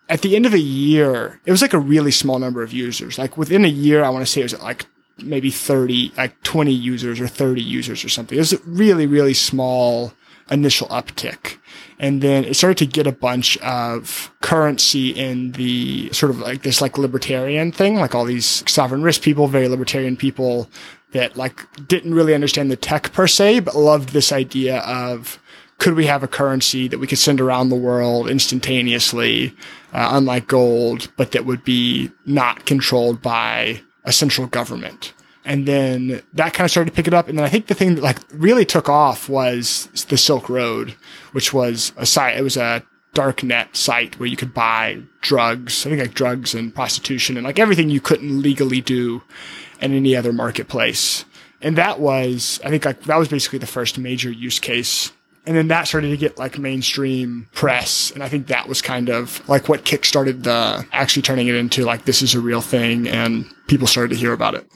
at the end of a year, it was like a really small number of users. Like within a year, I want to say it was like maybe 30, like 20 users or 30 users or something. It was really, really small initial uptick. And then it started to get a bunch of currency in the sort of like this like libertarian thing, like all these sovereign risk people, very libertarian people that like didn't really understand the tech per se, but loved this idea of could we have a currency that we could send around the world instantaneously, uh, unlike gold, but that would be not controlled by a central government? And then that kind of started to pick it up. And then I think the thing that like really took off was the Silk Road, which was a site. It was a dark net site where you could buy drugs. I think like drugs and prostitution and like everything you couldn't legally do in any other marketplace. And that was, I think like that was basically the first major use case. And then that started to get like mainstream press. And I think that was kind of like what kickstarted the actually turning it into like this is a real thing and people started to hear about it.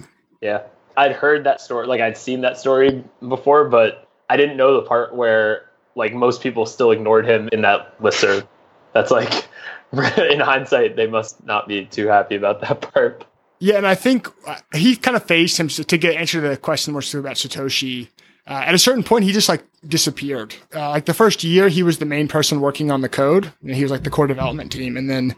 Yeah. I'd heard that story, like I'd seen that story before, but I didn't know the part where like most people still ignored him in that listserv. That's like in hindsight, they must not be too happy about that part. Yeah, and I think uh, he kind of faced him to get answer to the question more about Satoshi. Uh, at a certain point, he just like disappeared. Uh, like the first year, he was the main person working on the code, and he was like the core development team. And then,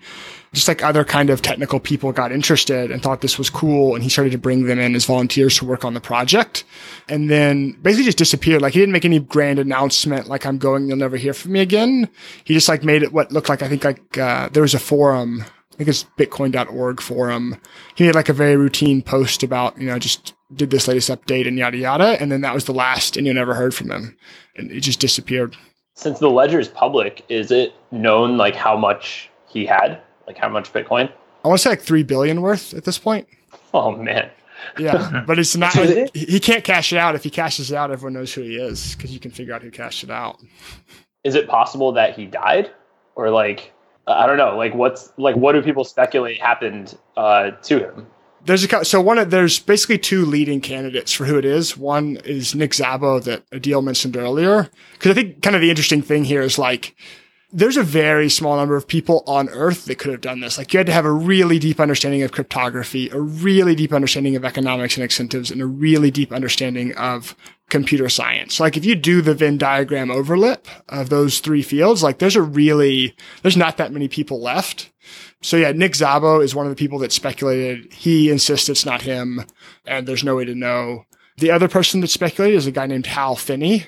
just like other kind of technical people got interested and thought this was cool, and he started to bring them in as volunteers to work on the project. And then basically just disappeared. Like he didn't make any grand announcement, like I'm going, you'll never hear from me again. He just like made it what looked like I think like uh, there was a forum I think it's bitcoin.org forum. He made like a very routine post about, you know, just did this latest update and yada yada. And then that was the last and you never heard from him. And it just disappeared. Since the ledger is public, is it known like how much he had? Like how much Bitcoin? I want to say like three billion worth at this point. Oh man. Yeah, but it's not. It? He can't cash it out. If he cashes it out, everyone knows who he is because you can figure out who cashed it out. Is it possible that he died, or like I don't know. Like, what's like, what do people speculate happened uh, to him? There's a so one of there's basically two leading candidates for who it is. One is Nick Szabo that Adil mentioned earlier, because I think kind of the interesting thing here is like there's a very small number of people on earth that could have done this. Like you had to have a really deep understanding of cryptography, a really deep understanding of economics and incentives, and a really deep understanding of computer science. Like if you do the Venn diagram overlap of those three fields, like there's a really, there's not that many people left. So yeah, Nick Szabo is one of the people that speculated. He insists it's not him and there's no way to know. The other person that speculated is a guy named Hal Finney,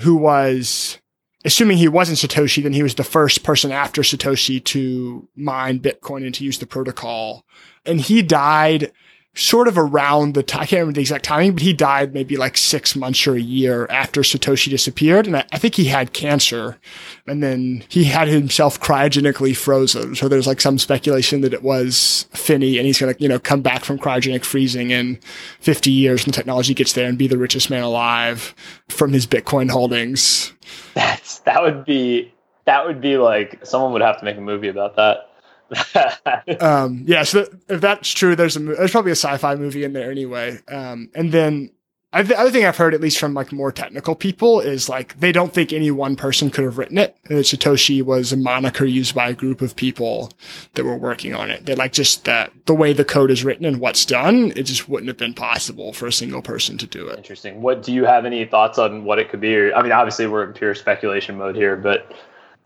who was assuming he wasn't Satoshi, then he was the first person after Satoshi to mine Bitcoin and to use the protocol. And he died sort of around the time, I can't remember the exact timing, but he died maybe like six months or a year after Satoshi disappeared. And I, I, think he had cancer and then he had himself cryogenically frozen. So there's like some speculation that it was Finney and he's going to, you know, come back from cryogenic freezing in 50 years when technology gets there and be the richest man alive from his Bitcoin holdings. That's, that would be, that would be like, someone would have to make a movie about that. um, yeah, so if that's true, there's a there's probably a sci-fi movie in there anyway. Um, and then I, the other thing I've heard, at least from like more technical people, is like they don't think any one person could have written it. And Satoshi was a moniker used by a group of people that were working on it. That like just that the way the code is written and what's done, it just wouldn't have been possible for a single person to do it. Interesting. What do you have any thoughts on what it could be? I mean, obviously we're in pure speculation mode here, but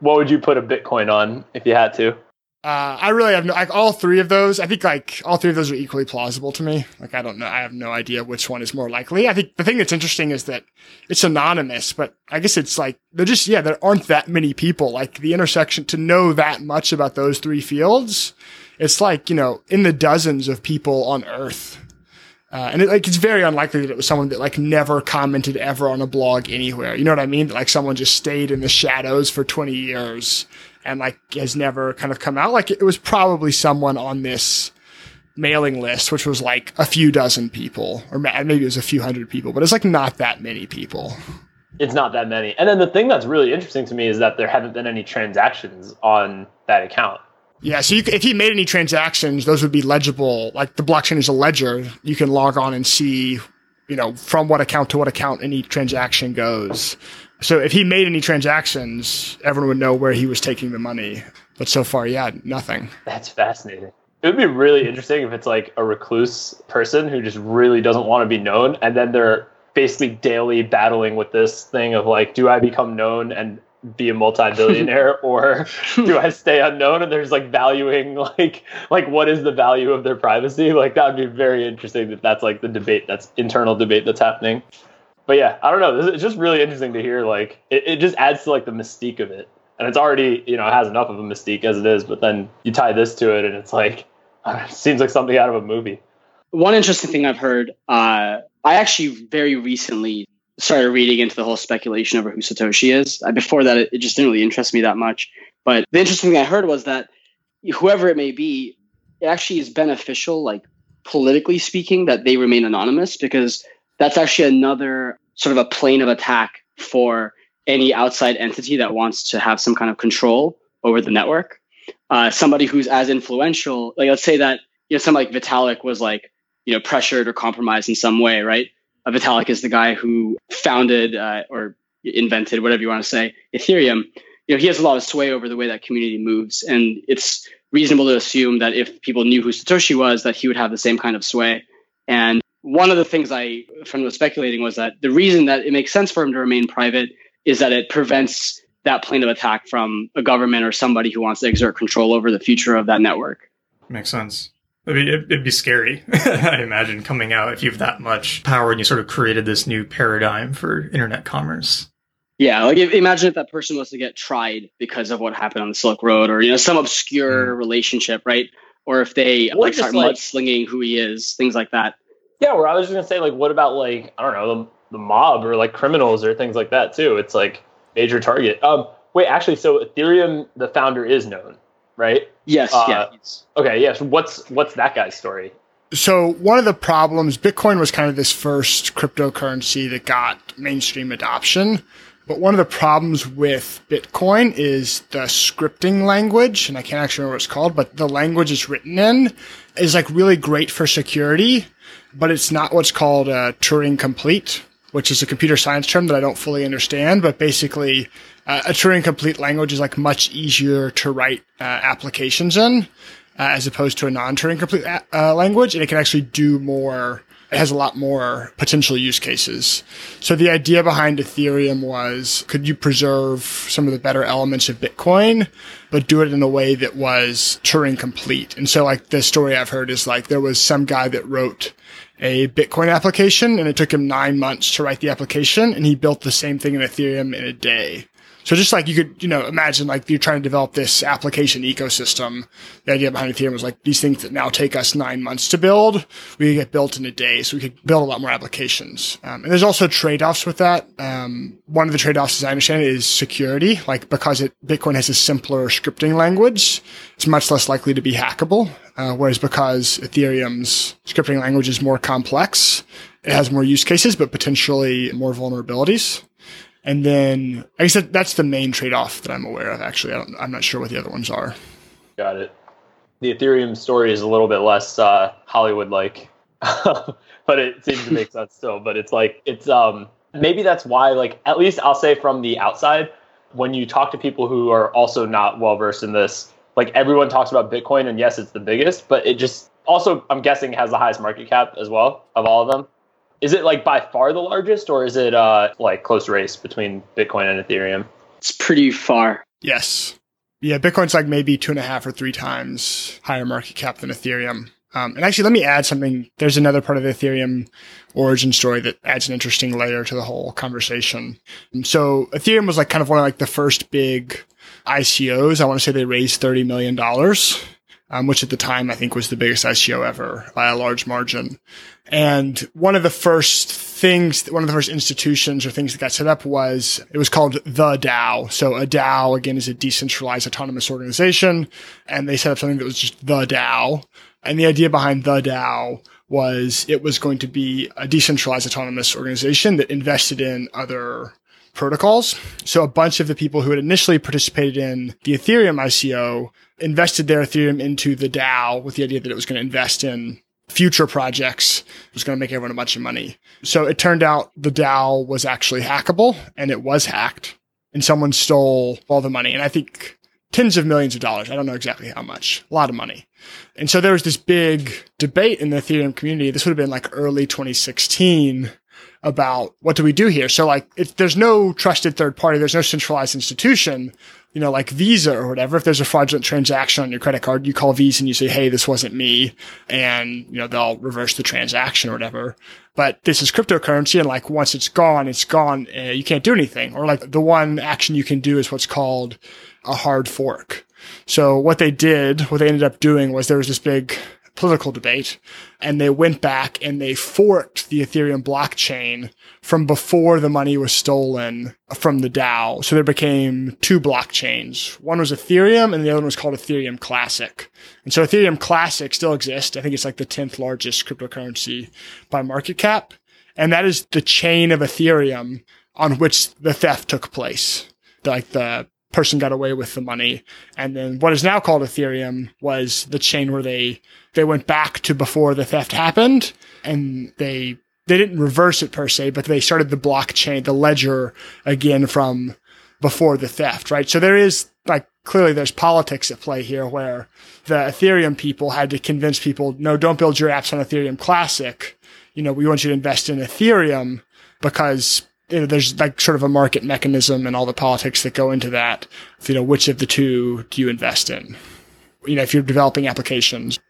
what would you put a Bitcoin on if you had to? Uh, I really have no, like all three of those. I think like all three of those are equally plausible to me. Like I don't know. I have no idea which one is more likely. I think the thing that's interesting is that it's anonymous, but I guess it's like they're just, yeah, there aren't that many people. Like the intersection to know that much about those three fields. It's like, you know, in the dozens of people on earth. Uh, and it, like, it's very unlikely that it was someone that like never commented ever on a blog anywhere. You know what I mean? That, like someone just stayed in the shadows for 20 years and like has never kind of come out. Like it was probably someone on this mailing list, which was like a few dozen people, or maybe it was a few hundred people, but it's like not that many people. it's not that many. And then the thing that's really interesting to me is that there haven't been any transactions on that account. Yeah, so you, if he made any transactions, those would be legible. Like the blockchain is a ledger. You can log on and see, you know, from what account to what account any transaction goes. So if he made any transactions, everyone would know where he was taking the money. But so far, yeah, nothing. That's fascinating. It would be really interesting if it's like a recluse person who just really doesn't want to be known, and then they're basically daily battling with this thing of like, do I become known and be a multi-billionaire or do I stay unknown and there's like valuing like like what is the value of their privacy like that would be very interesting if that's like the debate that's internal debate that's happening but yeah I don't know it's just really interesting to hear like it, it just adds to like the mystique of it and it's already you know it has enough of a mystique as it is but then you tie this to it and it's like it seems like something out of a movie one interesting thing I've heard uh, I actually very recently started reading into the whole speculation over who Satoshi is. Before that, it, it just didn't really interest me that much. But the interesting thing I heard was that whoever it may be, it actually is beneficial, like politically speaking, that they remain anonymous because that's actually another sort of a plane of attack for any outside entity that wants to have some kind of control over the network. Uh, somebody who's as influential, like let's say that you know, somebody like Vitalik was like you know pressured or compromised in some way, right? Uh, Vitalik is the guy who founded uh, or invented, whatever you want to say, Ethereum. You know, he has a lot of sway over the way that community moves, and it's reasonable to assume that if people knew who Satoshi was, that he would have the same kind of sway. And one of the things I friend was speculating was that the reason that it makes sense for him to remain private is that it prevents that plane of attack from a government or somebody who wants to exert control over the future of that network. Makes sense. I mean, it'd be scary, I imagine, coming out if you have that much power and you sort of created this new paradigm for internet commerce. Yeah, like imagine if that person was to get tried because of what happened on the Silk Road, or you know, some obscure mm. relationship, right? Or if they like start like, mudslinging who he is, things like that. Yeah, where I was just gonna say, like, what about like I don't know, the, the mob or like criminals or things like that too? It's like major target. Um, wait, actually, so Ethereum, the founder is known, right? Yes. Uh, yeah. Okay. Yes. what's what's that guy's story? So one of the problems, Bitcoin was kind of this first cryptocurrency that got mainstream adoption. But one of the problems with Bitcoin is the scripting language, and I can't actually remember what it's called, but the language it's written in is like really great for security, but it's not what's called a Turing complete, which is a computer science term that I don't fully understand. But basically, uh, a Turing complete language is like much easier to write uh, applications in uh, as opposed to a non Turing complete uh, uh, language, and it can actually do more. It has a lot more potential use cases. So the idea behind Ethereum was, could you preserve some of the better elements of Bitcoin, but do it in a way that was Turing complete? And so like the story I've heard is like there was some guy that wrote a Bitcoin application and it took him nine months to write the application and he built the same thing in Ethereum in a day. So just like you could, you know, imagine like you're trying to develop this application ecosystem. The idea behind Ethereum was like these things that now take us nine months to build, we could get built in a day. So we could build a lot more applications. Um, and there's also trade-offs with that. Um, one of the trade-offs, as I understand it, is security. Like because it, Bitcoin has a simpler scripting language, it's much less likely to be hackable. Uh, whereas because Ethereum's scripting language is more complex, it has more use cases, but potentially more vulnerabilities. And then I guess that's the main trade off that I'm aware of. Actually, I am not sure what the other ones are. Got it. The Ethereum story is a little bit less uh, Hollywood like, but it seems to make sense still. But it's like it's um maybe that's why like at least I'll say from the outside when you talk to people who are also not well versed in this, like everyone talks about Bitcoin and yes, it's the biggest, but it just also I'm guessing has the highest market cap as well of all of them. Is it like by far the largest, or is it uh, like close race between Bitcoin and Ethereum? It's pretty far. Yes. Yeah, Bitcoin's like maybe two and a half or three times higher market cap than Ethereum. Um, and actually, let me add something. There's another part of the Ethereum origin story that adds an interesting layer to the whole conversation. And so Ethereum was like kind of one of like the first big ICOs. I want to say they raised $30 million um, which at the time I think was the biggest ICO ever by a large margin. And one of the first things, one of the first institutions or things that got set up was, it was called the DAO. So a DAO again is a decentralized autonomous organization. And they set up something that was just the DAO. And the idea behind the DAO was it was going to be a decentralized autonomous organization that invested in other protocols. So a bunch of the people who had initially participated in the Ethereum ICO invested their Ethereum into the DAO with the idea that it was going to invest in future projects. It was going to make everyone a bunch of money. So it turned out the DAO was actually hackable and it was hacked and someone stole all the money. And I think tens of millions of dollars. I don't know exactly how much, a lot of money. And so there was this big debate in the Ethereum community. This would have been like early 2016 about what do we do here? So like, if there's no trusted third party, there's no centralized institution, you know, like Visa or whatever. If there's a fraudulent transaction on your credit card, you call Visa and you say, Hey, this wasn't me. And, you know, they'll reverse the transaction or whatever. But this is cryptocurrency. And like, once it's gone, it's gone. Uh, you can't do anything. Or like the one action you can do is what's called a hard fork. So what they did, what they ended up doing was there was this big political debate and they went back and they forked the Ethereum blockchain from before the money was stolen from the DAO. So there became two blockchains. One was Ethereum and the other one was called Ethereum Classic. And so Ethereum Classic still exists. I think it's like the 10th largest cryptocurrency by market cap. And that is the chain of Ethereum on which the theft took place. Like the person got away with the money. And then what is now called Ethereum was the chain where they, they went back to before the theft happened and they, they didn't reverse it per se, but they started the blockchain, the ledger again from before the theft, right? So there is like clearly there's politics at play here where the Ethereum people had to convince people, no, don't build your apps on Ethereum Classic. You know, we want you to invest in Ethereum because you know, there's like sort of a market mechanism and all the politics that go into that. You know, which of the two do you invest in? You know, if you're developing applications.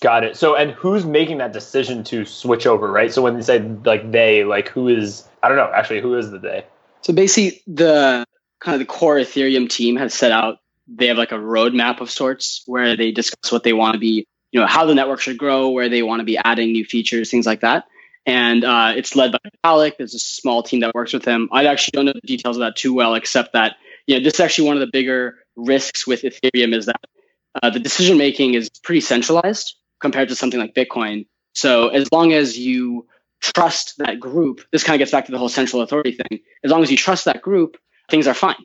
Got it. So, and who's making that decision to switch over, right? So when they say like they, like who is, I don't know, actually, who is the they? So basically, the kind of the core Ethereum team has set out, they have like a roadmap of sorts where they discuss what they want to be, you know, how the network should grow, where they want to be adding new features, things like that and uh, it's led by Alec. There's a small team that works with him. I actually don't know the details of that too well, except that you know this is actually one of the bigger risks with Ethereum is that uh, the decision making is pretty centralized compared to something like Bitcoin. So as long as you trust that group, this kind of gets back to the whole central authority thing. As long as you trust that group, things are fine.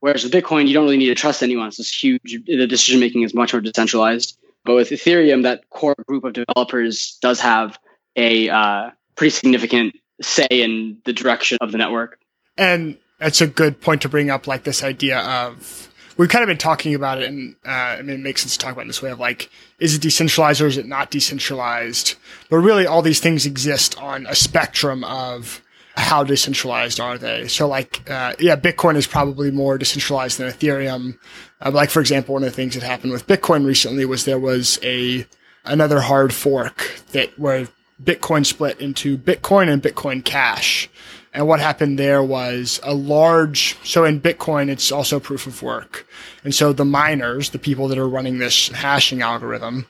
Whereas with Bitcoin, you don't really need to trust anyone. It's this huge. The decision making is much more decentralized. But with Ethereum, that core group of developers does have a uh, pretty significant say in the direction of the network. And that's a good point to bring up, like this idea of we've kind of been talking about it, and uh, I mean, it makes sense to talk about in this way of like, is it decentralized or is it not decentralized? But really, all these things exist on a spectrum of how decentralized are they? So, like, uh, yeah, Bitcoin is probably more decentralized than Ethereum. Uh, like, for example, one of the things that happened with Bitcoin recently was there was a another hard fork that where Bitcoin split into Bitcoin and Bitcoin Cash. And what happened there was a large, so in Bitcoin, it's also proof of work. And so the miners, the people that are running this hashing algorithm,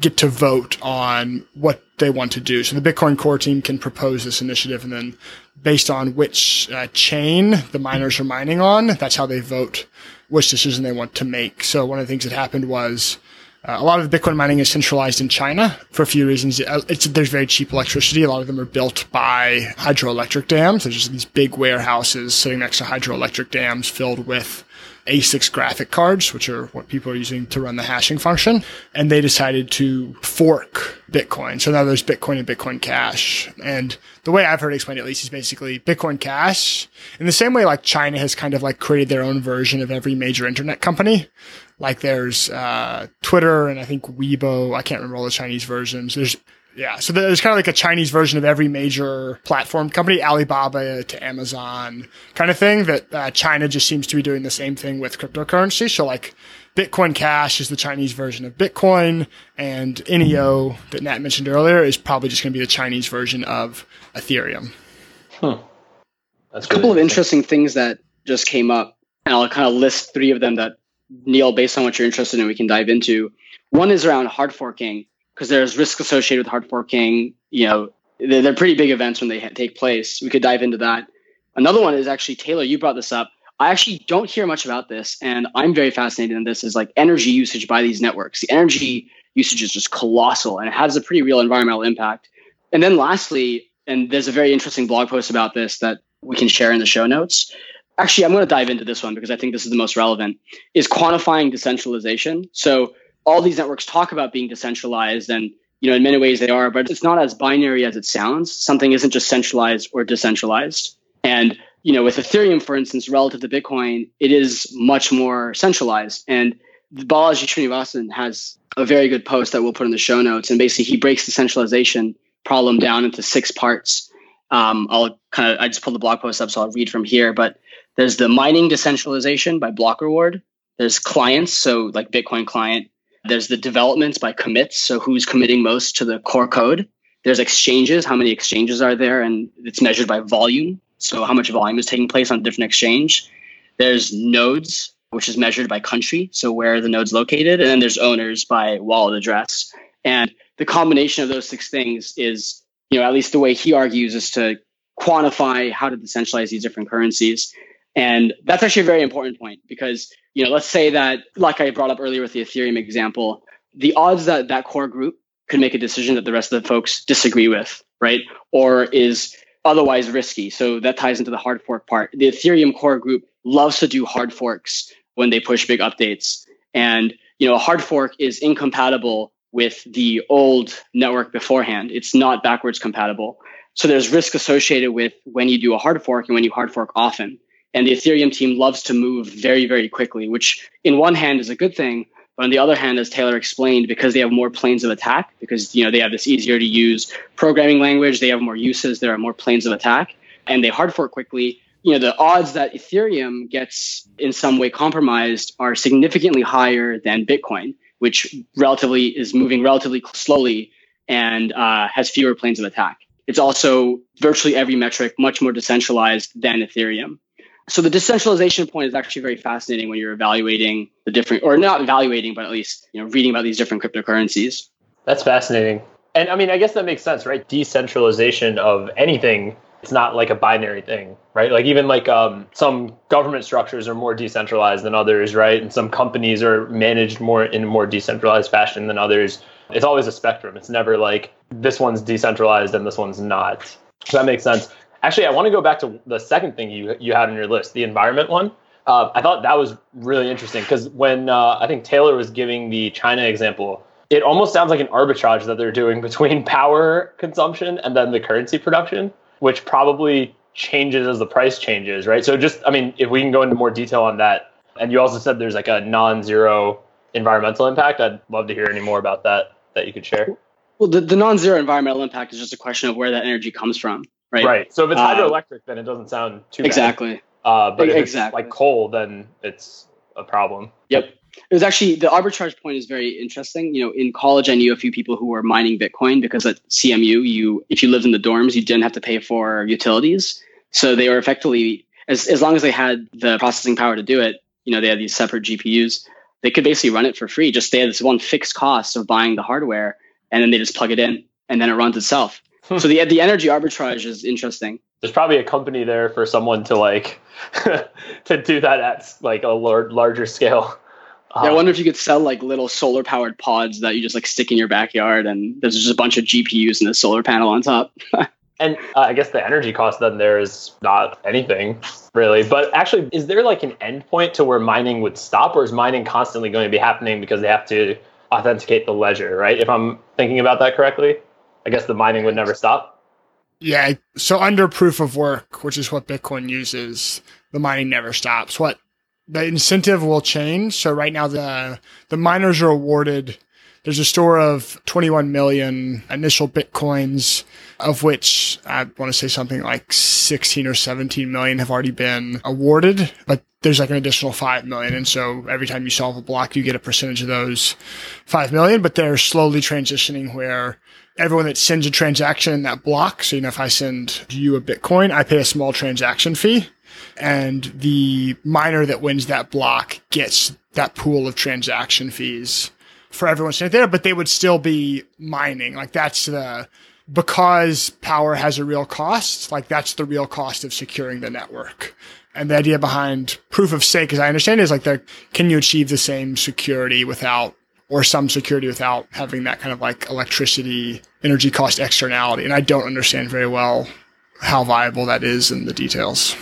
get to vote on what they want to do. So the Bitcoin core team can propose this initiative and then based on which uh, chain the miners are mining on, that's how they vote which decision they want to make. So one of the things that happened was uh, a lot of Bitcoin mining is centralized in China for a few reasons. Uh, there's very cheap electricity. A lot of them are built by hydroelectric dams. There's just these big warehouses sitting next to hydroelectric dams filled with ASICs graphic cards, which are what people are using to run the hashing function. And they decided to fork Bitcoin. So now there's Bitcoin and Bitcoin Cash. And the way I've heard it explained at least is basically Bitcoin Cash in the same way like China has kind of like created their own version of every major internet company. Like there's uh, Twitter and I think Weibo. I can't remember all the Chinese versions. There's yeah, so there's kind of like a Chinese version of every major platform company, Alibaba to Amazon, kind of thing. That uh, China just seems to be doing the same thing with cryptocurrency. So like Bitcoin Cash is the Chinese version of Bitcoin, and NEO that Nat mentioned earlier is probably just going to be the Chinese version of Ethereum. Hmm. That's a couple of interesting things that just came up, and I'll kind of list three of them that Neil, based on what you're interested in, we can dive into. One is around hard forking because there's risk associated with hard forking. You know, they're, they're pretty big events when they ha- take place. We could dive into that. Another one is actually Taylor. You brought this up. I actually don't hear much about this, and I'm very fascinated in this. Is like energy usage by these networks. The energy usage is just colossal, and it has a pretty real environmental impact. And then lastly, and there's a very interesting blog post about this that we can share in the show notes. Actually, I'm going to dive into this one because I think this is the most relevant, is quantifying decentralization. So all these networks talk about being decentralized and you know in many ways they are but it's not as binary as it sounds. Something isn't just centralized or decentralized. And you know with ethereum for instance relative to bitcoin it is much more centralized. And balaji srinivasan has a very good post that we'll put in the show notes. And basically he breaks the centralization problem down into six parts. Um, i'll kind of i just pulled the blog post up so i'll read from here. But there's the mining decentralization by block reward there's clients so like bitcoin client there's the developments by commits, so who's committing most to the core code. There's exchanges, how many exchanges are there, and it's measured by volume, so how much volume is taking place on a different exchange. There's nodes, which is measured by country, so where the node's located, and then there's owners by wallet address. And the combination of those six things is, you know, at least the way he argues is to quantify how to decentralize these different currencies. And that's actually a very important point because, you know, let's say that, like I brought up earlier with the Ethereum example, the odds that that core group could make a decision that the rest of the folks disagree with, right? Or is otherwise risky. So that ties into the hard fork part. The Ethereum core group loves to do hard forks when they push big updates. And, you know, a hard fork is incompatible with the old network beforehand. It's not backwards compatible. So there's risk associated with when you do a hard fork and when you hard fork often. And the Ethereum team loves to move very, very quickly, which in one hand is a good thing. But on the other hand, as Taylor explained, because they have more planes of attack, because you know they have this easier to use programming language, they have more uses, there are more planes of attack, and they hard fork quickly. You know, the odds that Ethereum gets in some way compromised are significantly higher than Bitcoin, which relatively is moving relatively slowly and uh, has fewer planes of attack. It's also virtually every metric much more decentralized than Ethereum so the decentralization point is actually very fascinating when you're evaluating the different or not evaluating but at least you know reading about these different cryptocurrencies. That's fascinating. And i mean i guess that makes sense right? Decentralization of anything it's not like a binary thing right? Like even like um, some government structures are more decentralized than others right? And some companies are managed more in a more decentralized fashion than others. It's always a spectrum. It's never like this one's decentralized and this one's not. So that makes sense Actually, I want to go back to the second thing you you had on your list, the environment one. Uh, I thought that was really interesting because when uh, I think Taylor was giving the China example, it almost sounds like an arbitrage that they're doing between power consumption and then the currency production, which probably changes as the price changes, right? So just, I mean, if we can go into more detail on that, and you also said there's like a non-zero environmental impact, I'd love to hear any more about that that you could share. Well, the, the non-zero environmental impact is just a question of where that energy comes from right? Right. So if it's um, hydroelectric, then it doesn't sound too exactly. Bad. Uh, but exactly. like coal, then it's a problem. Yep. It was actually the arbitrage point is very interesting. You know, in college, I knew a few people who were mining Bitcoin because at CMU, you if you lived in the dorms, you didn't have to pay for utilities. So they were effectively as as long as they had the processing power to do it. You know, they had these separate GPUs. They could basically run it for free. Just they had this one fixed cost of buying the hardware, and then they just plug it in, and then it runs itself so the the energy arbitrage is interesting. There's probably a company there for someone to like to do that at like a lar- larger scale. Yeah, I wonder if you could sell like little solar powered pods that you just like stick in your backyard, and there's just a bunch of GPUs and a solar panel on top. and uh, I guess the energy cost then there is not anything really. But actually, is there like an endpoint to where mining would stop, or is mining constantly going to be happening because they have to authenticate the ledger? Right? If I'm thinking about that correctly. I guess the mining would never stop. Yeah. So under proof of work, which is what Bitcoin uses, the mining never stops. What the incentive will change. So right now the the miners are awarded there's a store of 21 million initial bitcoins of which I want to say something like 16 or 17 million have already been awarded, but there's like an additional 5 million. And so every time you solve a block, you get a percentage of those 5 million, but they're slowly transitioning where everyone that sends a transaction in that block. So, you know, if I send you a Bitcoin, I pay a small transaction fee and the miner that wins that block gets that pool of transaction fees for everyone sitting there, but they would still be mining. Like that's the, because power has a real cost, like that's the real cost of securing the network. And the idea behind proof of stake, as I understand, it, is like the, can you achieve the same security without or some security without having that kind of like electricity energy cost externality. And I don't understand very well how viable that is in the details.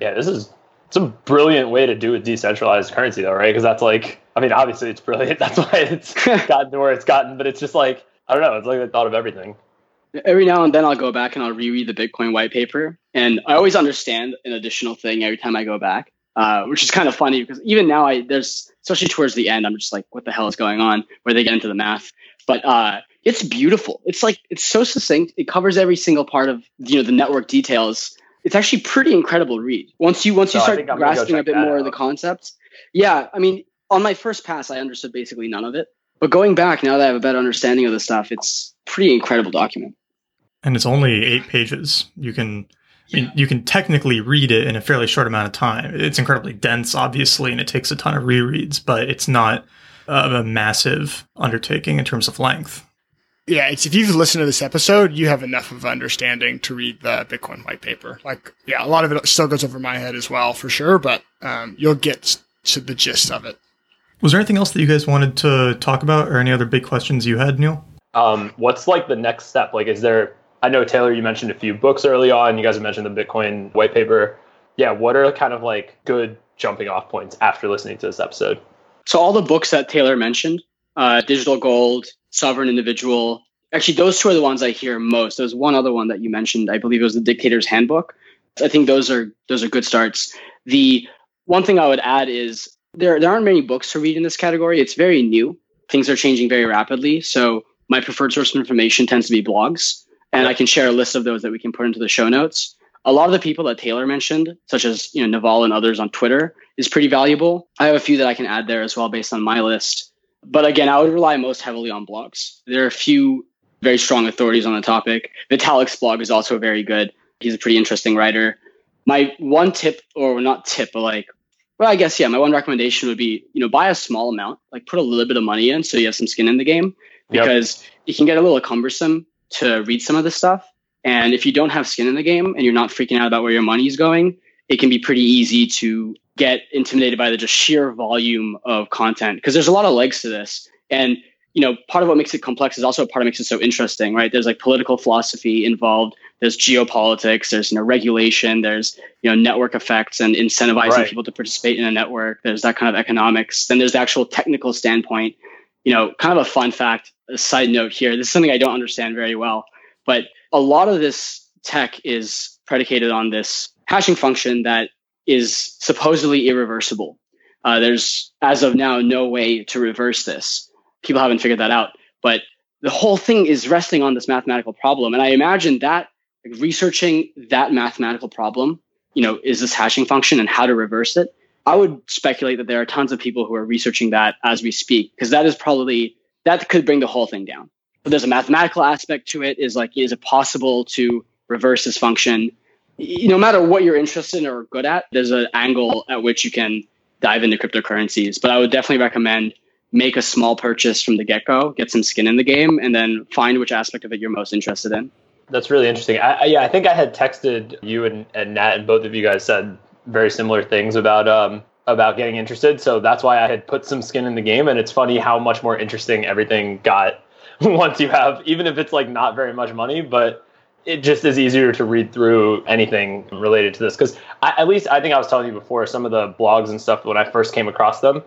Yeah, this is it's a brilliant way to do a decentralized currency, though, right? Because that's like, I mean, obviously it's brilliant. That's why it's gotten to where it's gotten. But it's just like, I don't know. It's like the thought of everything. Every now and then I'll go back and I'll reread the Bitcoin white paper, and I always understand an additional thing every time I go back, uh, which is kind of funny because even now I there's especially towards the end I'm just like, what the hell is going on? Where they get into the math, but uh, it's beautiful. It's like it's so succinct. It covers every single part of you know the network details it's actually pretty incredible read. Once you once you So I start think I'm gonna go grasping a bit that more of the out. concepts. Yeah, I mean, on my first pass, I understood basically none of it. But going back now that I have a better understanding of the stuff, it's pretty incredible document. and it's only eight pages. You can I mean, you can technically read it in a fairly short amount of time. It's incredibly dense, obviously, and it takes a ton of rereads, but it's not a massive undertaking in terms of length. Yeah, it's if you've listened to this episode, you have enough of understanding to read the Bitcoin white paper. Like, yeah, a lot of it still goes over my head as well, for sure, but um, you'll get to the gist of it. Was there anything else that you guys wanted to talk about, or any other big questions you had, Neil? Um, what's like the next step? Like, is there? I know Taylor, you mentioned a few books early on. You guys have mentioned the Bitcoin white paper. Yeah, what are kind of like good jumping off points after listening to this episode? So all the books that Taylor mentioned, uh, Digital Gold, Sovereign Individual, actually those two are the ones I hear most. There's one other one that you mentioned. I believe it was the Dictator's Handbook. I think those are those are good starts. The one thing I would add is there there aren't many books to read in this category. It's very new. Things are changing very rapidly. So my preferred source of information tends to be blogs, and I can share a list of those that we can put into the show notes. A lot of the people that Taylor mentioned, such as you know Naval and others on Twitter, is pretty valuable. I have a few that I can add there as well based on my list. But again, I would rely most heavily on blogs. There are a few very strong authorities on the topic. Vitalik's blog is also very good. He's a pretty interesting writer. My one tip, or not tip, but like, well, I guess yeah, my one recommendation would be you know buy a small amount, like put a little bit of money in, so you have some skin in the game, Yep. because it can get a little cumbersome to read some of this stuff. And if you don't have skin in the game and you're not freaking out about where your money is going, it can be pretty easy to get intimidated by the just sheer volume of content because there's a lot of legs to this. And you know, part of what makes it complex is also part of what makes it so interesting, right? There's like political philosophy involved. There's geopolitics. There's you know regulation. There's you know network effects and incentivizing Right. people to participate in a network. There's that kind of economics. Then there's the actual technical standpoint. You know, kind of a fun fact, a side note here. This is something I don't understand very well, but a lot of this tech is predicated on this hashing function that is supposedly irreversible. Uh, there's, as of now, no way to reverse this. People haven't figured that out. But the whole thing is resting on this mathematical problem. And I imagine that like, researching that mathematical problem, you know, is this hashing function and how to reverse it. I would speculate that there are tons of people who are researching that as we speak, because that is probably, that could bring the whole thing down. But there's a mathematical aspect to it is like, is it possible to reverse this function? No matter what you're interested in or good at, there's an angle at which you can dive into cryptocurrencies. But I would definitely recommend make a small purchase from the get go, get some skin in the game, and then find which aspect of it you're most interested in. That's really interesting. I, I, yeah, I think I had texted you and, and Nat, and both of you guys said very similar things about um about getting interested. So that's why I had put some skin in the game. And it's funny how much more interesting everything got once you have, even if it's like not very much money, but it just is easier to read through anything related to this. Because at least I think I was telling you before, some of the blogs and stuff when I first came across them,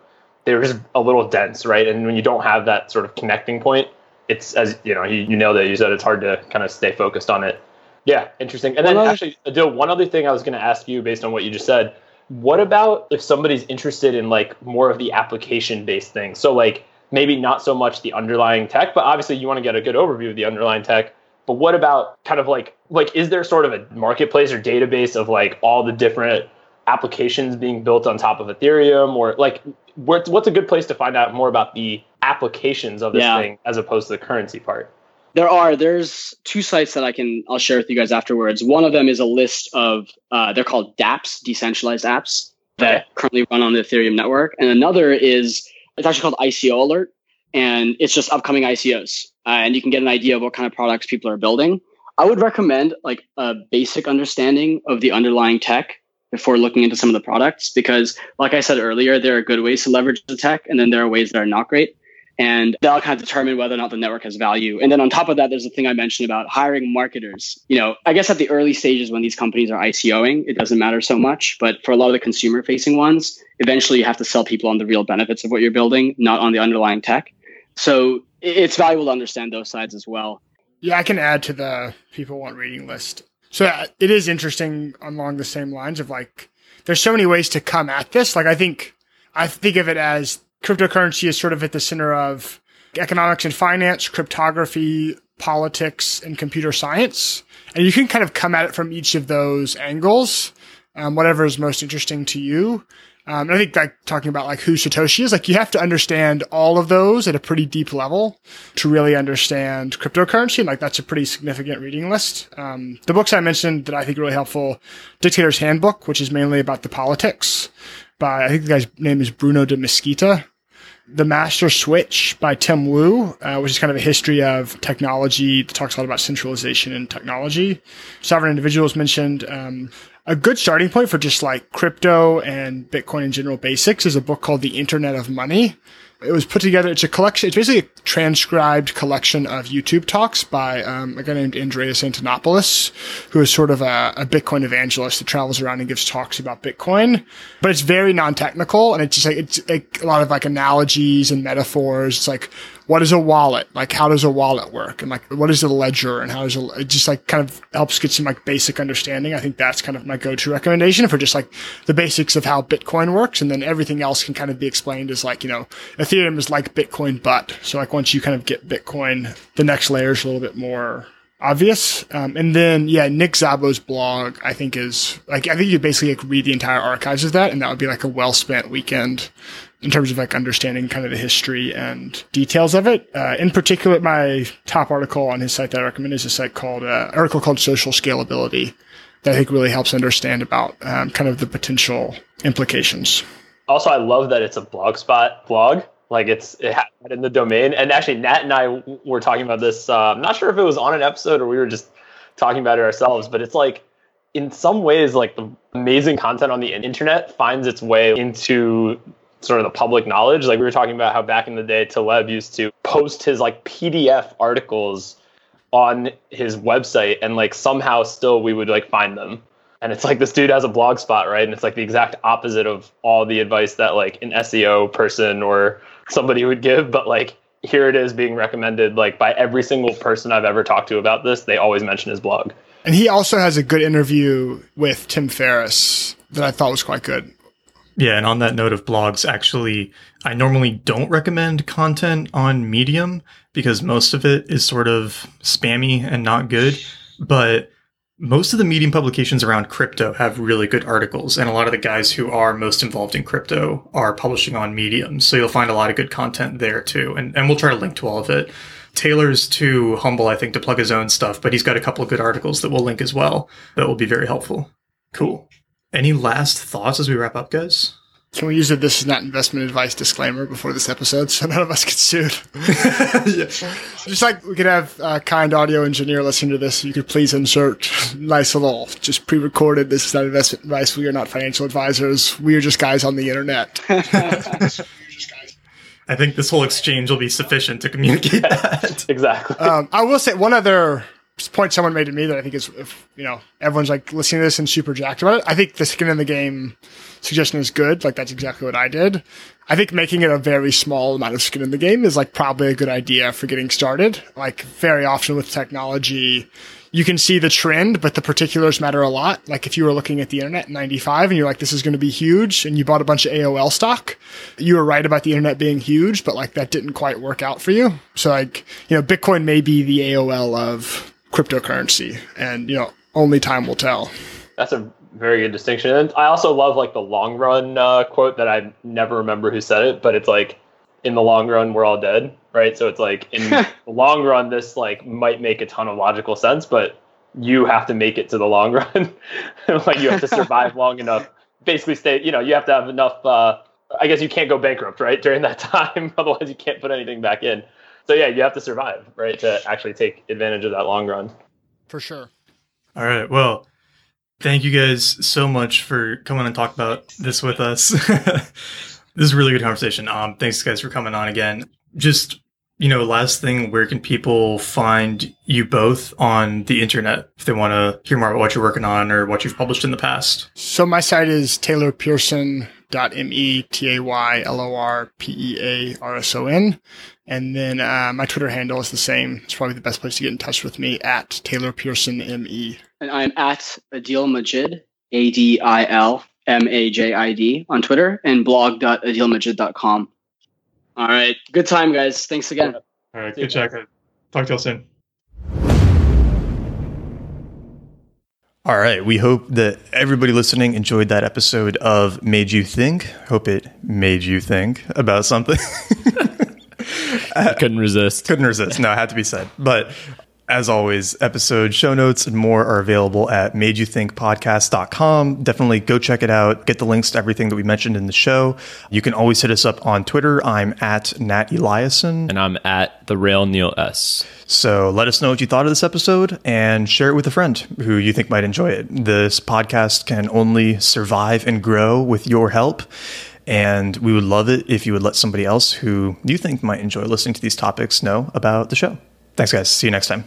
they were just a little dense, right? And when you don't have that sort of connecting point, it's as you know, you, you nailed it. You said it's hard to kind of stay focused on it. Yeah, interesting. And then actually, Adil, one other thing I was going to ask you based on what you just said. What about if somebody's interested in like more of the application based things? So like maybe not so much the underlying tech, but obviously you want to get a good overview of the underlying tech. But what about kind of like like is there sort of a marketplace or database of like all the different applications being built on top of Ethereum or like what's what's a good place to find out more about the applications of this Yeah. thing as opposed to the currency part? There are there's two sites that I can I'll share with you guys afterwards. One of them is a list of uh, they're called DApps, decentralized apps that Okay. currently run on the Ethereum network, and another is it's actually called ICO Alert, and it's just upcoming ICOs, uh, and you can get an idea of what kind of products people are building. I would recommend like a basic understanding of the underlying tech before looking into some of the products because, like I said earlier, there are good ways to leverage the tech, and then there are ways that are not great. And that'll kind of determine whether or not the network has value. And then on top of that, there's the thing I mentioned about hiring marketers. You know, I guess at the early stages when these companies are ICOing, it doesn't matter so much. But for a lot of the consumer facing ones, eventually you have to sell people on the real benefits of what you're building, not on the underlying tech. So it's valuable to understand those sides as well. Yeah, I can add to the people want reading list. So uh, it is interesting along the same lines of like, there's so many ways to come at this. Like, I think, I think of it as cryptocurrency is sort of at the center of economics and finance, cryptography, politics, and computer science. And you can kind of come at it from each of those angles, um, whatever is most interesting to you. Um, I think like talking about like who Satoshi is, like you have to understand all of those at a pretty deep level to really understand cryptocurrency. And like that's a pretty significant reading list. Um, the books I mentioned that I think are really helpful, Dictator's Handbook, which is mainly about the politics by, I think the guy's name is Bruno de Mesquita. The Master Switch by Tim Wu, uh, which is kind of a history of technology that talks a lot about centralization and technology. Sovereign Individuals mentioned. Um, a good starting point for just like crypto and Bitcoin in general basics is a book called The Internet of Money. It was put together. It's a collection. It's basically a transcribed collection of YouTube talks by um, a guy named Andreas Antonopoulos, who is sort of a, a, Bitcoin evangelist that travels around and gives talks about Bitcoin. But it's very non-technical, and it's just like it's like a lot of like analogies and metaphors. It's like what is a wallet? Like, how does a wallet work? And like, what is a ledger? And how does a, it just like kind of helps get some like basic understanding. I think that's kind of my go-to recommendation for just like the basics of how Bitcoin works. And then everything else can kind of be explained as like, you know, Ethereum is like Bitcoin, but so like once you kind of get Bitcoin, the next layer is a little bit more obvious. Um, and then, yeah, Nick Szabo's blog, I think is like, I think you basically like read the entire archives of that and that would be like a well spent weekend in terms of like understanding kind of the history and details of it. Uh, in particular, my top article on his site that I recommend is a site called, uh, article called Social Scalability that I think really helps understand about um, kind of the potential implications. Also, I love that it's a blogspot blog. Like it's it had in the domain. And actually, Nat and I were talking about this. Uh, I'm not sure if it was on an episode or we were just talking about it ourselves, but it's like in some ways, like the amazing content on the internet finds its way into sort of the public knowledge. Like we were talking about how back in the day, Taleb used to post his like PDF articles on his website, and like somehow still we would like find them. And it's like this dude has a blog spot, right? And it's like the exact opposite of all the advice that like an SEO person or somebody would give, but like here it is being recommended like by every single person I've ever talked to about this. They always mention his blog. And he also has a good interview with Tim Ferriss that I thought was quite good. Yeah, and on that note of blogs, actually, I normally don't recommend content on Medium because most of it is sort of spammy and not good. But most of the Medium publications around crypto have really good articles, and a lot of the guys who are most involved in crypto are publishing on Medium. So you'll find a lot of good content there too. And, and we'll try to link to all of it. Taylor's too humble, I think, to plug his own stuff, but he's got a couple of good articles that we'll link as well that will be very helpful. Cool. Any last thoughts as we wrap up, guys? Can we use a this is not investment advice disclaimer before this episode so none of us get sued? yeah. Just like we could have a kind audio engineer listening to this, you could please insert nice little, just pre recorded, this is not investment advice. We are not financial advisors. We are just guys on the internet. I think this whole exchange will be sufficient to communicate that. exactly. Um, I will say one other point someone made to me that I think is, if, you know, everyone's like listening to this and super jacked about it. I think the skin in the game suggestion is good. Like that's exactly what I did. I think making it a very small amount of skin in the game is like probably a good idea for getting started. Like very often with technology, you can see the trend, but the particulars matter a lot. Like if you were looking at the internet in 95 and you're like, this is going to be huge and you bought a bunch of AOL stock, you were right about the internet being huge, but like that didn't quite work out for you. So like, you know, Bitcoin may be the AOL of cryptocurrency and, you know, only time will tell. That's a very good distinction. And I also love like the long run uh, quote that I never remember who said it, but it's like, in the long run, we're all dead, right? So it's like in the long run, this like might make a ton of logical sense, but you have to make it to the long run. like you have to survive long enough. Basically, stay. You know, you have to have enough. Uh, I guess you can't go bankrupt, right? During that time, otherwise you can't put anything back in. So yeah, you have to survive, right, to actually take advantage of that long run. For sure. All right. Well, thank you guys so much for coming and talk about this with us. this is a really good conversation. Um, thanks guys for coming on again. just you know, last thing, where can people find you both on the internet if they want to hear more about what you're working on or what you've published in the past? So my site is taylorpearson.me, M E T A Y L O R P E A R S O N. And then uh, my Twitter handle is the same. It's probably the best place to get in touch with me at Taylor Pearson ME. And I'm at Adil Majid, A D I L M A J I D on Twitter and blog.adilmajid.com. All right. Good time, guys. Thanks again. All right. Good check. Talk to you all soon. All right. We hope that everybody listening enjoyed that episode of Made You Think. Hope it made you think about something. couldn't resist. Couldn't resist. No, it had to be said. But as always, episode show notes and more are available at madeyouthinkpodcast.com. Definitely go check it out. Get the links to everything that we mentioned in the show. You can always hit us up on Twitter. I'm at Nat Eliason. And I'm at the Real Neil S. So let us know what you thought of this episode and share it with a friend who you think might enjoy it. This podcast can only survive and grow with your help. And we would love it if you would let somebody else who you think might enjoy listening to these topics know about the show. Thanks, guys. See you next time.